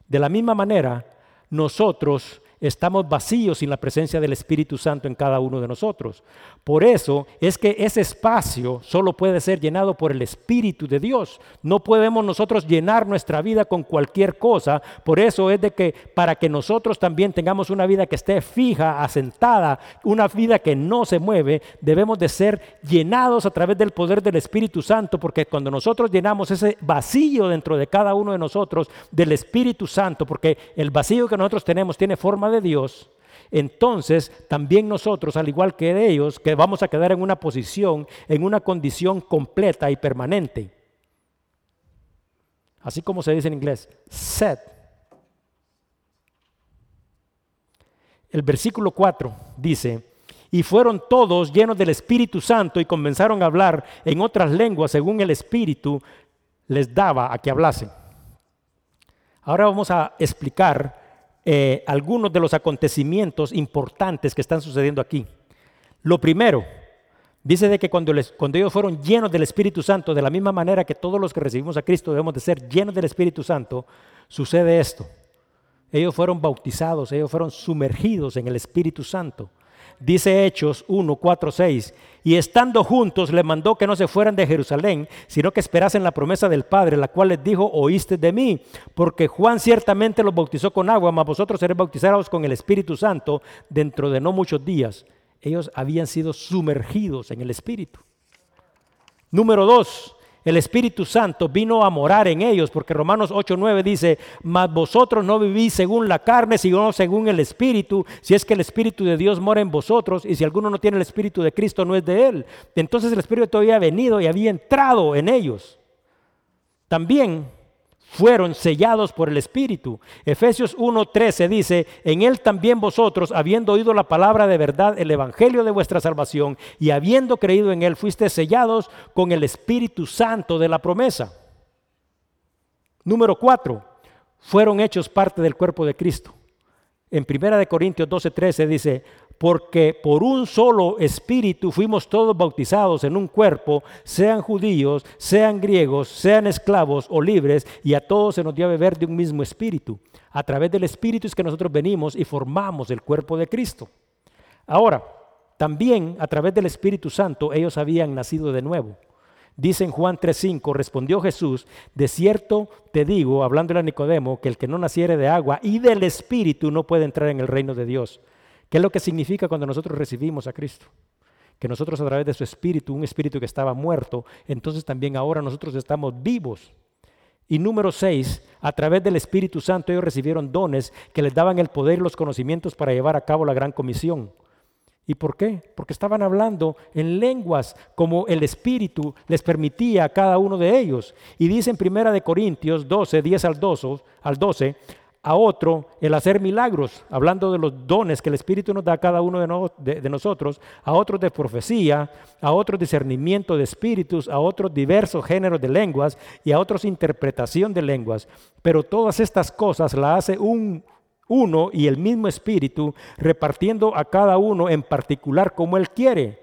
De la misma manera, nosotros estamos vacíos sin la presencia del Espíritu Santo en cada uno de nosotros. Por eso es que ese espacio solo puede ser llenado por el Espíritu de Dios. No podemos nosotros llenar nuestra vida con cualquier cosa. Por eso es de que para que nosotros también tengamos una vida que esté fija, asentada, una vida que no se mueve, debemos de ser llenados a través del poder del Espíritu Santo, porque cuando nosotros llenamos ese vacío dentro de cada uno de nosotros del Espíritu Santo, porque el vacío que nosotros tenemos tiene forma de Dios, entonces también nosotros, al igual que ellos, que vamos a quedar en una posición, en una condición completa y permanente. Así como se dice en inglés, set. El versículo 4 dice, y fueron todos llenos del Espíritu Santo y comenzaron a hablar en otras lenguas según el Espíritu les daba a que hablasen. Ahora vamos a explicar eh, algunos de los acontecimientos importantes que están sucediendo aquí. Lo primero, dice de que cuando, cuando ellos fueron llenos del Espíritu Santo, de la misma manera que todos los que recibimos a Cristo debemos de ser llenos del Espíritu Santo, sucede esto. Ellos fueron bautizados, ellos fueron sumergidos en el Espíritu Santo. Dice Hechos 1, 4, 6. Y estando juntos le mandó que no se fueran de Jerusalén, sino que esperasen la promesa del Padre, la cual les dijo, oíste de mí, porque Juan ciertamente los bautizó con agua, mas vosotros seréis bautizados con el Espíritu Santo dentro de no muchos días. Ellos habían sido sumergidos en el Espíritu. Número dos, el Espíritu Santo vino a morar en ellos, porque Romanos 8:9 dice, mas vosotros no vivís según la carne, sino según el Espíritu, si es que el Espíritu de Dios mora en vosotros, y si alguno no tiene el Espíritu de Cristo, no es de él. Entonces el Espíritu había venido y había entrado en ellos. También fueron sellados por el Espíritu. Efesios 1:13 dice, en él también vosotros, habiendo oído la palabra de verdad, el evangelio de vuestra salvación, y habiendo creído en él, fuiste sellados con el Espíritu Santo de la promesa. Número 4, fueron hechos parte del cuerpo de Cristo. En 1 Corintios 12:13 dice, porque por un solo espíritu fuimos todos bautizados en un cuerpo, sean judíos, sean griegos, sean esclavos o libres, y a todos se nos dio a beber de un mismo espíritu. A través del espíritu es que nosotros venimos y formamos el cuerpo de Cristo. Ahora, también a través del Espíritu Santo ellos habían nacido de nuevo. Dice en Juan 3:5, respondió Jesús, de cierto te digo, hablando a Nicodemo, que el que no naciere de agua y del Espíritu no puede entrar en el reino de Dios. ¿Qué es lo que significa cuando nosotros recibimos a Cristo? Que nosotros a través de su espíritu, un espíritu que estaba muerto, entonces también ahora nosotros estamos vivos. Y número seis, a través del Espíritu Santo ellos recibieron dones que les daban el poder y los conocimientos para llevar a cabo la gran comisión. ¿Y por qué? Porque estaban hablando en lenguas como el Espíritu les permitía a cada uno de ellos. Y dice en Primera de Corintios 12, 10 al 12, al 12 a otro el hacer milagros, hablando de los dones que el Espíritu nos da a cada uno de, nosotros, a otros de profecía, a otros discernimiento de espíritus, a otros diversos géneros de lenguas y a otros interpretación de lenguas. Pero todas estas cosas las hace un uno y el mismo Espíritu, repartiendo a cada uno en particular como Él quiere.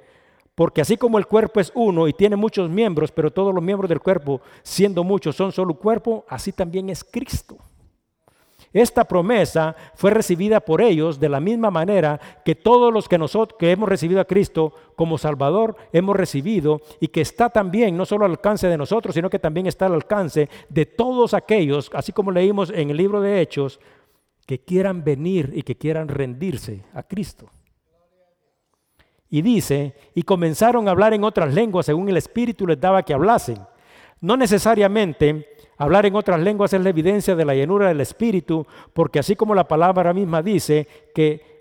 Porque así como el cuerpo es uno y tiene muchos miembros, pero todos los miembros del cuerpo, siendo muchos, son solo cuerpo, así también es Cristo. Esta promesa fue recibida por ellos de la misma manera que todos los que hemos recibido a Cristo como Salvador hemos recibido y que está también no solo al alcance de nosotros, sino que también está al alcance de todos aquellos, así como leímos en el libro de Hechos, que quieran venir y que quieran rendirse a Cristo. Y dice, y comenzaron a hablar en otras lenguas según el Espíritu les daba que hablasen. No necesariamente Hablar en otras lenguas es la evidencia de la llenura del Espíritu, porque así como la palabra misma dice que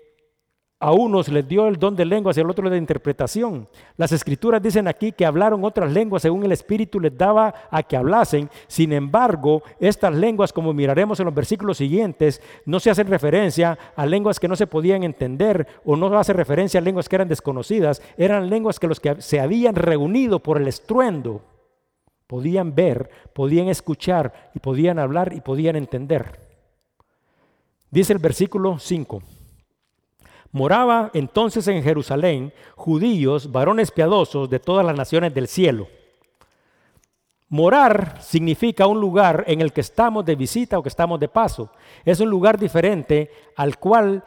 a unos les dio el don de lenguas y al otro de interpretación. Las escrituras dicen aquí que hablaron otras lenguas según el Espíritu les daba a que hablasen. Sin embargo, estas lenguas, como miraremos en los versículos siguientes, no se hacen referencia a lenguas que no se podían entender o no hace referencia a lenguas que eran desconocidas. Eran lenguas que los que se habían reunido por el estruendo Podían ver, podían escuchar y podían hablar y podían entender. Dice el versículo 5. Moraba entonces en Jerusalén judíos, varones piadosos de todas las naciones del cielo. Morar significa un lugar en el que estamos de visita o que estamos de paso. Es un lugar diferente al cual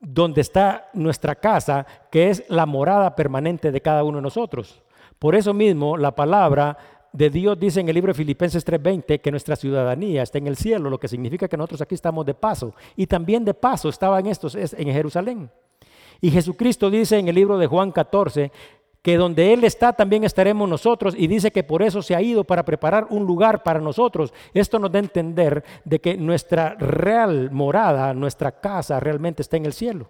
donde está nuestra casa, que es la morada permanente de cada uno de nosotros. Por eso mismo la palabra de Dios dice en el libro de Filipenses 3:20 que nuestra ciudadanía está en el cielo, lo que significa que nosotros aquí estamos de paso. Y también de paso estaban estos en Jerusalén. Y Jesucristo dice en el libro de Juan 14 que donde Él está también estaremos nosotros y dice que por eso se ha ido para preparar un lugar para nosotros. Esto nos da a entender de que nuestra real morada, nuestra casa realmente está en el cielo.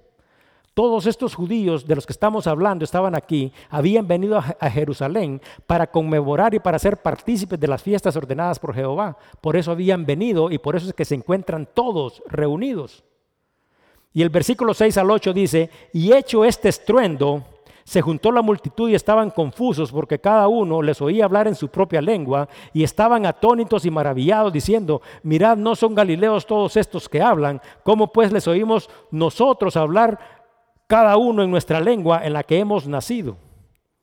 Todos estos judíos de los que estamos hablando estaban aquí, habían venido a Jerusalén para conmemorar y para ser partícipes de las fiestas ordenadas por Jehová. Por eso habían venido y por eso es que se encuentran todos reunidos. Y el versículo 6 al 8 dice, y hecho este estruendo, se juntó la multitud y estaban confusos porque cada uno les oía hablar en su propia lengua y estaban atónitos y maravillados diciendo, mirad, no son galileos todos estos que hablan, ¿cómo pues les oímos nosotros hablar cada uno en nuestra lengua en la que hemos nacido.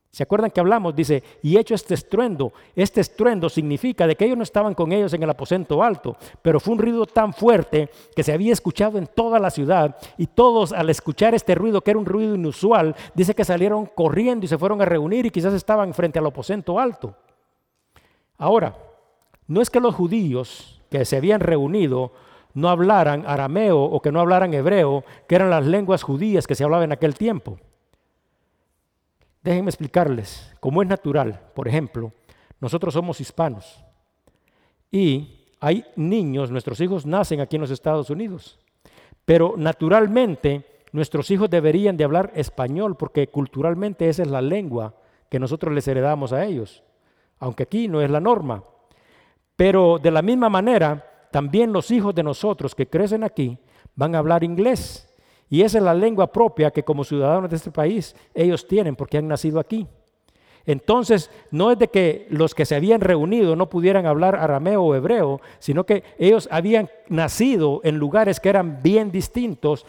¿Se acuerdan que hablamos? Dice, y hecho este estruendo. Este estruendo significa de que ellos no estaban con ellos en el aposento alto, pero fue un ruido tan fuerte que se había escuchado en toda la ciudad y todos al escuchar este ruido, que era un ruido inusual, dice que salieron corriendo y se fueron a reunir y quizás estaban frente al aposento alto. Ahora, no es que los judíos que se habían reunido no hablaran arameo o que no hablaran hebreo, que eran las lenguas judías que se hablaban en aquel tiempo. Déjenme explicarles, como es natural, por ejemplo, nosotros somos hispanos y hay niños, nuestros hijos nacen aquí en los Estados Unidos, pero naturalmente nuestros hijos deberían de hablar español porque culturalmente esa es la lengua que nosotros les heredamos a ellos, aunque aquí no es la norma. Pero de la misma manera, también los hijos de nosotros que crecen aquí van a hablar inglés. Y esa es la lengua propia que como ciudadanos de este país ellos tienen porque han nacido aquí. Entonces, no es de que los que se habían reunido no pudieran hablar arameo o hebreo, sino que ellos habían nacido en lugares que eran bien distintos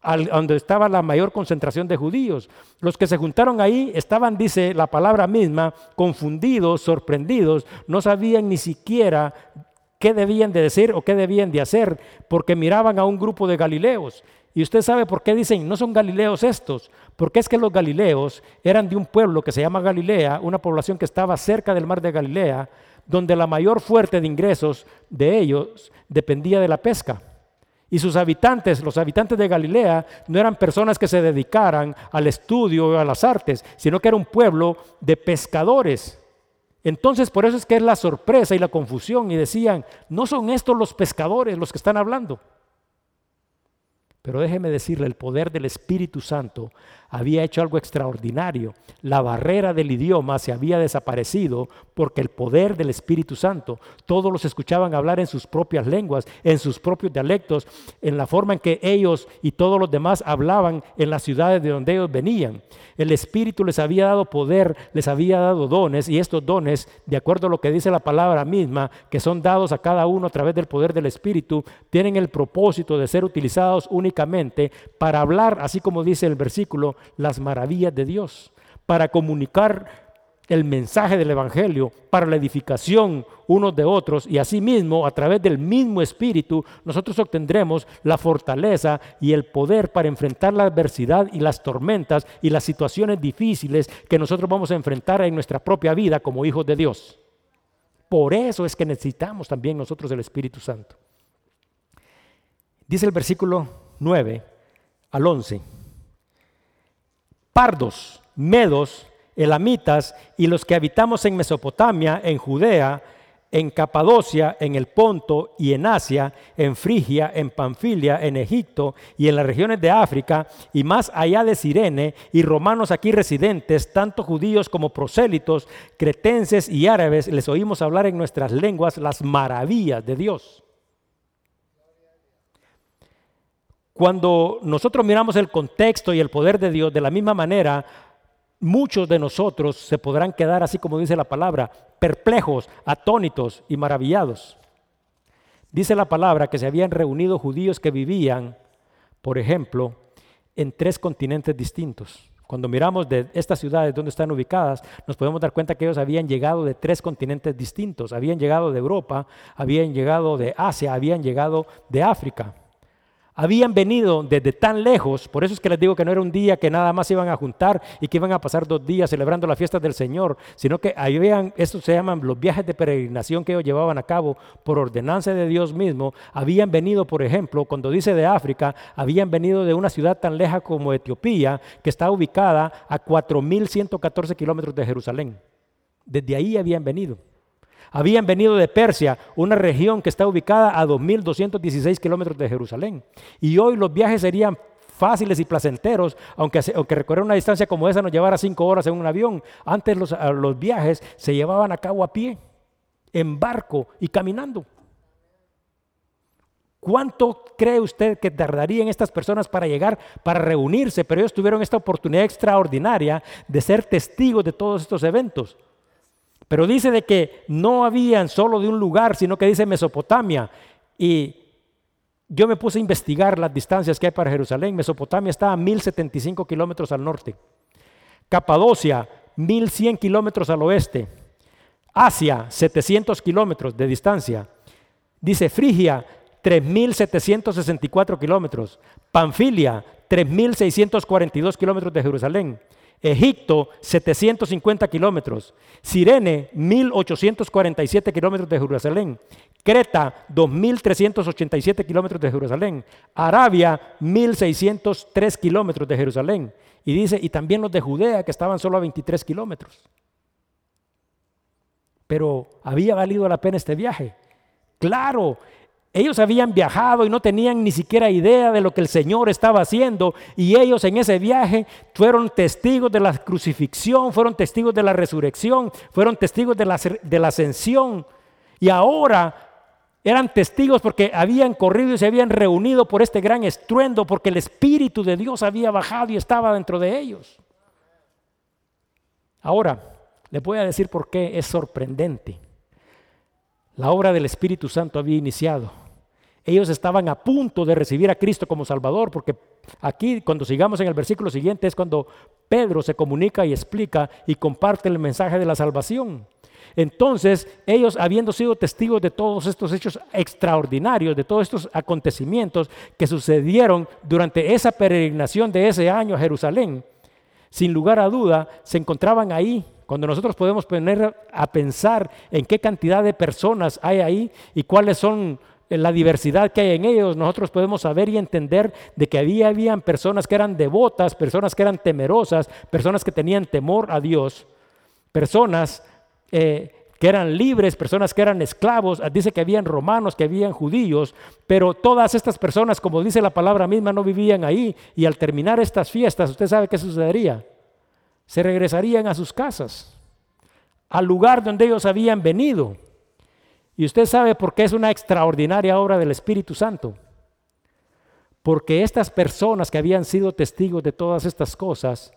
al, donde estaba la mayor concentración de judíos. Los que se juntaron ahí estaban, dice la palabra misma, confundidos, sorprendidos, no sabían ni siquiera qué debían de decir o qué debían de hacer, porque miraban a un grupo de galileos. Y usted sabe por qué dicen, no son galileos estos, porque es que los galileos eran de un pueblo que se llama Galilea, una población que estaba cerca del mar de Galilea, donde la mayor fuerte de ingresos de ellos dependía de la pesca. Y sus habitantes, los habitantes de Galilea, no eran personas que se dedicaran al estudio o a las artes, sino que era un pueblo de pescadores. Entonces, por eso es que es la sorpresa y la confusión. Y decían, no son estos los pescadores los que están hablando. Pero déjeme decirle, el poder del Espíritu Santo había hecho algo extraordinario. La barrera del idioma se había desaparecido porque el poder del Espíritu Santo, todos los escuchaban hablar en sus propias lenguas, en sus propios dialectos, en la forma en que ellos y todos los demás hablaban en las ciudades de donde ellos venían. El Espíritu les había dado poder, les había dado dones y estos dones, de acuerdo a lo que dice la palabra misma, que son dados a cada uno a través del poder del Espíritu, tienen el propósito de ser utilizados únicamente para hablar, así como dice el versículo, las maravillas de Dios, para comunicar el mensaje del Evangelio para la edificación unos de otros y asimismo a través del mismo Espíritu nosotros obtendremos la fortaleza y el poder para enfrentar la adversidad y las tormentas y las situaciones difíciles que nosotros vamos a enfrentar en nuestra propia vida como hijos de Dios. Por eso es que necesitamos también nosotros el Espíritu Santo. Dice el versículo 9 al 11 pardos, medos, elamitas y los que habitamos en Mesopotamia, en Judea, en Capadocia, en el Ponto y en Asia, en Frigia, en Panfilia, en Egipto y en las regiones de África y más allá de Sirene y romanos aquí residentes, tanto judíos como prosélitos, cretenses y árabes, les oímos hablar en nuestras lenguas las maravillas de Dios. Cuando nosotros miramos el contexto y el poder de Dios de la misma manera, muchos de nosotros se podrán quedar, así como dice la palabra, perplejos, atónitos y maravillados. Dice la palabra que se habían reunido judíos que vivían, por ejemplo, en tres continentes distintos. Cuando miramos de estas ciudades donde están ubicadas, nos podemos dar cuenta que ellos habían llegado de tres continentes distintos. Habían llegado de Europa, habían llegado de Asia, habían llegado de África habían venido desde tan lejos, por eso es que les digo que no era un día que nada más iban a juntar y que iban a pasar dos días celebrando la fiesta del Señor, sino que habían, estos se llaman los viajes de peregrinación que ellos llevaban a cabo por ordenanza de Dios mismo, habían venido, por ejemplo, cuando dice de África, habían venido de una ciudad tan leja como Etiopía, que está ubicada a 4.114 kilómetros de Jerusalén. Desde ahí habían venido. Habían venido de Persia, una región que está ubicada a 2.216 kilómetros de Jerusalén. Y hoy los viajes serían fáciles y placenteros, aunque, aunque recorrer una distancia como esa nos llevara cinco horas en un avión. Antes los, los viajes se llevaban a cabo a pie, en barco y caminando. ¿Cuánto cree usted que tardarían estas personas para llegar, para reunirse? Pero ellos tuvieron esta oportunidad extraordinaria de ser testigos de todos estos eventos. Pero dice de que no habían solo de un lugar, sino que dice Mesopotamia. Y yo me puse a investigar las distancias que hay para Jerusalén. Mesopotamia está a 1075 kilómetros al norte. Capadocia, 1100 kilómetros al oeste. Asia, 700 kilómetros de distancia. Dice Frigia, 3.764 kilómetros. Panfilia, 3.642 kilómetros de Jerusalén. Egipto, 750 kilómetros. Sirene, 1.847 kilómetros de Jerusalén. Creta, 2.387 kilómetros de Jerusalén. Arabia, 1.603 kilómetros de Jerusalén. Y dice, y también los de Judea, que estaban solo a 23 kilómetros. Pero había valido la pena este viaje. Claro, ellos habían viajado y no tenían ni siquiera idea de lo que el Señor estaba haciendo. Y ellos en ese viaje fueron testigos de la crucifixión, fueron testigos de la resurrección, fueron testigos de la, ascensión. Y ahora eran testigos porque habían corrido y se habían reunido por este gran estruendo, porque el Espíritu de Dios había bajado y estaba dentro de ellos. Ahora, les voy a decir por qué es sorprendente. La obra del Espíritu Santo había iniciado ellos estaban a punto de recibir a Cristo como Salvador, porque aquí cuando sigamos en el versículo siguiente es cuando Pedro se comunica y explica y comparte el mensaje de la salvación. Entonces, ellos habiendo sido testigos de todos estos hechos extraordinarios, de todos estos acontecimientos que sucedieron durante esa peregrinación de ese año a Jerusalén, sin lugar a duda, se encontraban ahí. Cuando nosotros podemos poner a pensar en qué cantidad de personas hay ahí y cuáles son la diversidad que hay en ellos, nosotros podemos saber y entender de que había habían personas que eran devotas, personas que eran temerosas, personas que tenían temor a Dios, personas eh, que eran libres, personas que eran esclavos, dice que habían romanos, que habían judíos, pero todas estas personas, como dice la palabra misma, no vivían ahí. Y al terminar estas fiestas, usted sabe qué sucedería, se regresarían a sus casas, al lugar donde ellos habían venido. Y usted sabe por qué es una extraordinaria obra del Espíritu Santo. Porque estas personas que habían sido testigos de todas estas cosas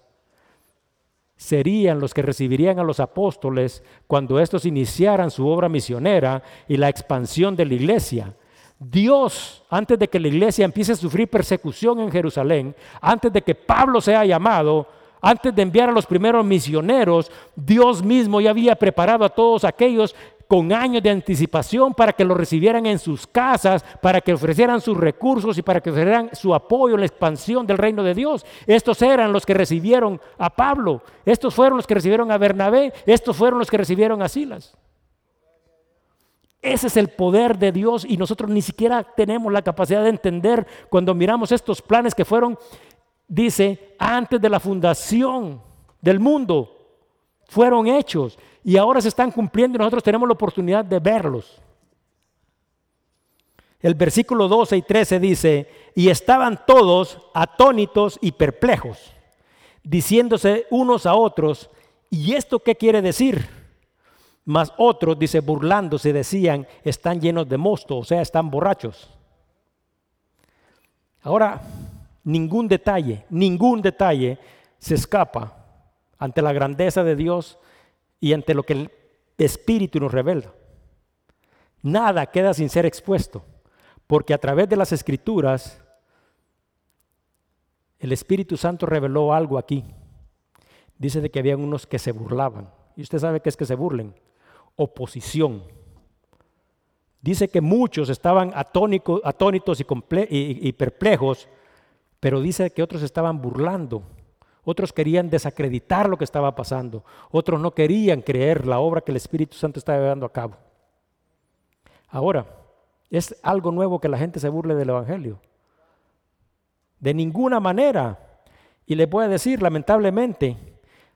serían los que recibirían a los apóstoles cuando estos iniciaran su obra misionera y la expansión de la iglesia. Dios, antes de que la iglesia empiece a sufrir persecución en Jerusalén, antes de que Pablo sea llamado, antes de enviar a los primeros misioneros, Dios mismo ya había preparado a todos aquellos con años de anticipación para que lo recibieran en sus casas, para que ofrecieran sus recursos y para que ofrecieran su apoyo en la expansión del reino de Dios. Estos eran los que recibieron a Pablo, estos fueron los que recibieron a Bernabé, estos fueron los que recibieron a Silas. Ese es el poder de Dios y nosotros ni siquiera tenemos la capacidad de entender cuando miramos estos planes que fueron, dice, antes de la fundación del mundo, fueron hechos y ahora se están cumpliendo y nosotros tenemos la oportunidad de verlos. El versículo 12 y 13 dice, y estaban todos atónitos y perplejos, diciéndose unos a otros, ¿y esto qué quiere decir? Mas otros, dice, burlándose, decían, están llenos de mosto, o sea, están borrachos. Ahora, ningún detalle, ningún detalle se escapa ante la grandeza de Dios y ante lo que el Espíritu nos revela. Nada queda sin ser expuesto, porque a través de las escrituras el Espíritu Santo reveló algo aquí. Dice de que había unos que se burlaban. Y usted sabe qué es que se burlen. Oposición. Dice que muchos estaban atónitos y, y perplejos, pero dice que otros estaban burlando otros querían desacreditar lo que estaba pasando. Otros no querían creer la obra que el Espíritu Santo estaba llevando a cabo. Ahora, es algo nuevo que la gente se burle del Evangelio. De ninguna manera. Y les voy a decir, lamentablemente,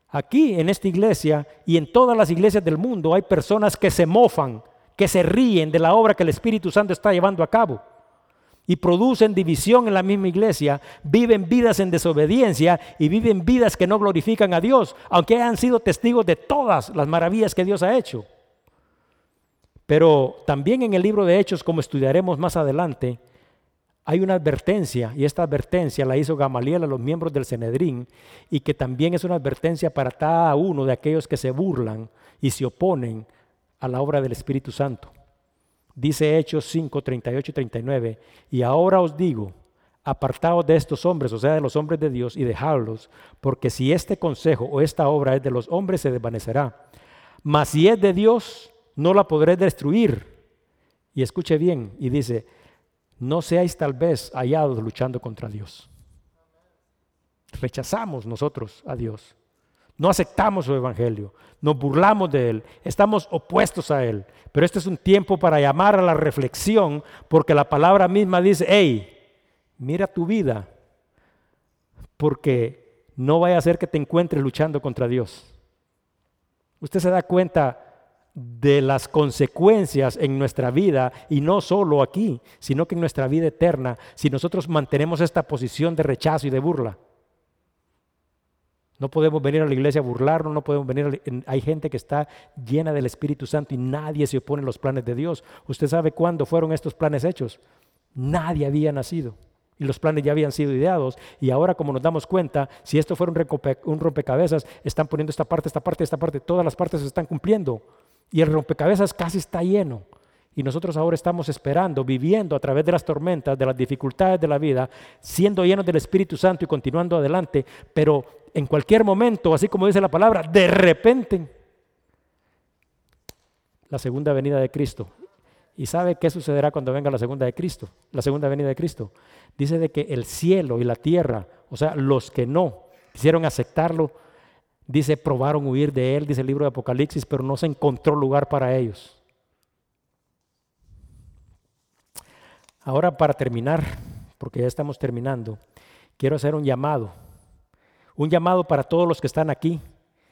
aquí en esta iglesia y en todas las iglesias del mundo hay personas que se mofan, que se ríen de la obra que el Espíritu Santo está llevando a cabo. Y producen división en la misma iglesia, viven vidas en desobediencia y viven vidas que no glorifican a Dios, aunque hayan sido testigos de todas las maravillas que Dios ha hecho. Pero también en el libro de Hechos, como estudiaremos más adelante, hay una advertencia, y esta advertencia la hizo Gamaliel a los miembros del Senedrín, y que también es una advertencia para cada uno de aquellos que se burlan y se oponen a la obra del Espíritu Santo. Dice Hechos 5, 38 y 39, y ahora os digo, apartaos de estos hombres, o sea, de los hombres de Dios, y dejadlos, porque si este consejo o esta obra es de los hombres, se desvanecerá. Mas si es de Dios, no la podré destruir. Y escuche bien, y dice, no seáis tal vez hallados luchando contra Dios. Rechazamos nosotros a Dios. No aceptamos su evangelio, nos burlamos de él, estamos opuestos a él. Pero este es un tiempo para llamar a la reflexión, porque la palabra misma dice, hey, mira tu vida, porque no vaya a ser que te encuentres luchando contra Dios. Usted se da cuenta de las consecuencias en nuestra vida, y no solo aquí, sino que en nuestra vida eterna, si nosotros mantenemos esta posición de rechazo y de burla. No podemos venir a la iglesia a burlarnos, no podemos venir. hay gente que está llena del Espíritu Santo y nadie se opone a los planes de Dios. ¿Usted sabe cuándo fueron estos planes hechos? Nadie había nacido y los planes ya habían sido ideados. Y ahora, como nos damos cuenta, si esto fuera un rompecabezas, están poniendo esta parte, esta parte, esta parte, todas las partes se están cumpliendo. Y el rompecabezas casi está lleno. Y nosotros ahora estamos esperando, viviendo a través de las tormentas, de las dificultades de la vida, siendo llenos del Espíritu Santo y continuando adelante, pero en cualquier momento, así como dice la palabra, de repente, la segunda venida de Cristo. ¿Y sabe qué sucederá cuando venga la segunda de Cristo? La segunda venida de Cristo. Dice de que el cielo y la tierra, o sea, los que no quisieron aceptarlo, Dice, probaron huir de él, dice el libro de Apocalipsis, pero no se encontró lugar para ellos. Ahora para terminar, porque ya estamos terminando, quiero hacer un llamado. Un llamado para todos los que están aquí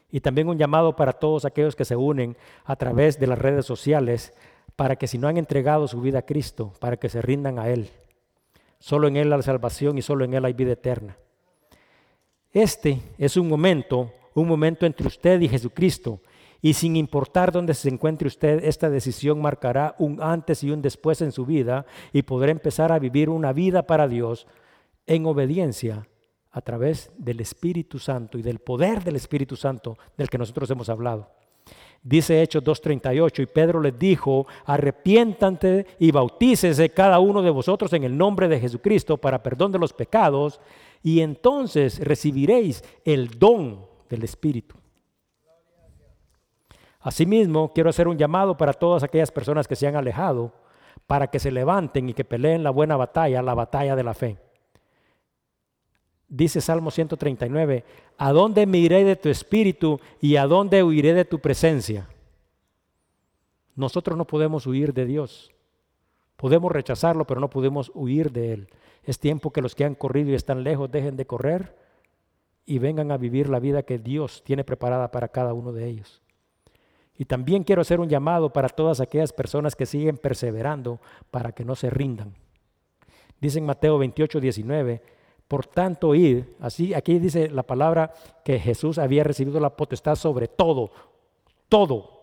y también un llamado para todos aquellos que se unen a través de las redes sociales para que si no han entregado su vida a Cristo, para que se rindan a Él. Solo en Él hay salvación y solo en Él hay vida eterna. Este es un momento un momento entre usted y Jesucristo. Y sin importar dónde se encuentre usted, esta decisión marcará un antes y un después en su vida y podrá empezar a vivir una vida para Dios en obediencia a través del Espíritu Santo y del poder del Espíritu Santo del que nosotros hemos hablado. Dice Hechos 2.38, y Pedro les dijo, arrepiéntate y bautícese cada uno de vosotros en el nombre de Jesucristo para perdón de los pecados, y entonces recibiréis el don del Espíritu. Asimismo, quiero hacer un llamado para todas aquellas personas que se han alejado, para que se levanten y que peleen la buena batalla, la batalla de la fe. Dice Salmo 139, ¿a dónde me iré de tu espíritu y a dónde huiré de tu presencia? Nosotros no podemos huir de Dios. Podemos rechazarlo, pero no podemos huir de Él. Es tiempo que los que han corrido y están lejos dejen de correr y vengan a vivir la vida que Dios tiene preparada para cada uno de ellos. Y también quiero hacer un llamado para todas aquellas personas que siguen perseverando para que no se rindan. Dice en Mateo 28, 19, por tanto id, así aquí dice la palabra que Jesús había recibido la potestad sobre todo, todo,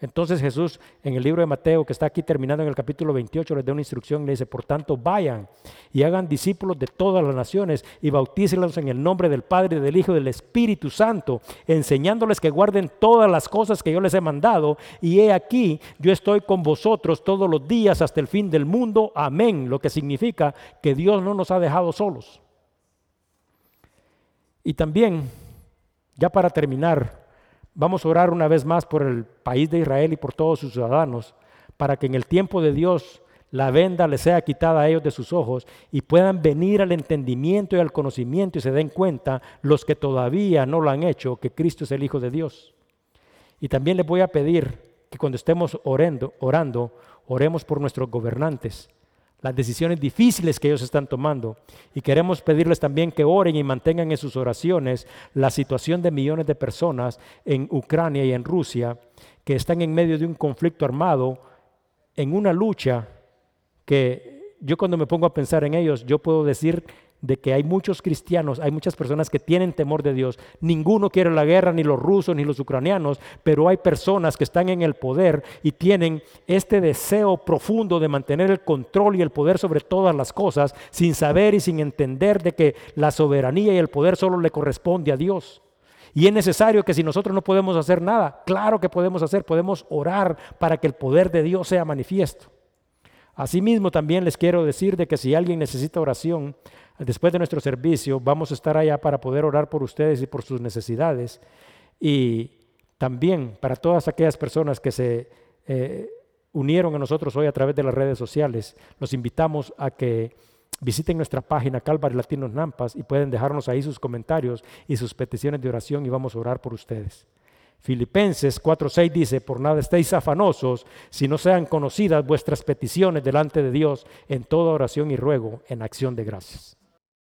entonces Jesús en el libro de Mateo, que está aquí terminando en el capítulo 28, les da una instrucción, le dice, por tanto, vayan y hagan discípulos de todas las naciones y bautícelos en el nombre del Padre, del Hijo y del Espíritu Santo, enseñándoles que guarden todas las cosas que yo les he mandado. Y he aquí, yo estoy con vosotros todos los días hasta el fin del mundo. Amén. Lo que significa que Dios no nos ha dejado solos. Y también, ya para terminar, Vamos a orar una vez más por el país de Israel y por todos sus ciudadanos, para que en el tiempo de Dios la venda les sea quitada a ellos de sus ojos y puedan venir al entendimiento y al conocimiento y se den cuenta los que todavía no lo han hecho, que Cristo es el Hijo de Dios. Y también les voy a pedir que cuando estemos orando, orando oremos por nuestros gobernantes, las decisiones difíciles que ellos están tomando. Y queremos pedirles también que oren y mantengan en sus oraciones la situación de millones de personas en Ucrania y en Rusia que están en medio de un conflicto armado, en una lucha que yo cuando me pongo a pensar en ellos, yo puedo decir de que hay muchos cristianos, hay muchas personas que tienen temor de Dios. Ninguno quiere la guerra, ni los rusos, ni los ucranianos, pero hay personas que están en el poder y tienen este deseo profundo de mantener el control y el poder sobre todas las cosas, sin saber y sin entender de que la soberanía y el poder solo le corresponde a Dios. Y es necesario que si nosotros no podemos hacer nada, claro que podemos hacer, podemos orar para que el poder de Dios sea manifiesto. Asimismo, también les quiero decir de que si alguien necesita oración, después de nuestro servicio, vamos a estar allá para poder orar por ustedes y por sus necesidades. Y también para todas aquellas personas que se eh, unieron a nosotros hoy a través de las redes sociales, los invitamos a que visiten nuestra página Calvary Latinos Nampas y pueden dejarnos ahí sus comentarios y sus peticiones de oración y vamos a orar por ustedes. Filipenses 4:6 dice, por nada estéis afanosos, si no sean conocidas vuestras peticiones delante de Dios en toda oración y ruego en acción de gracias.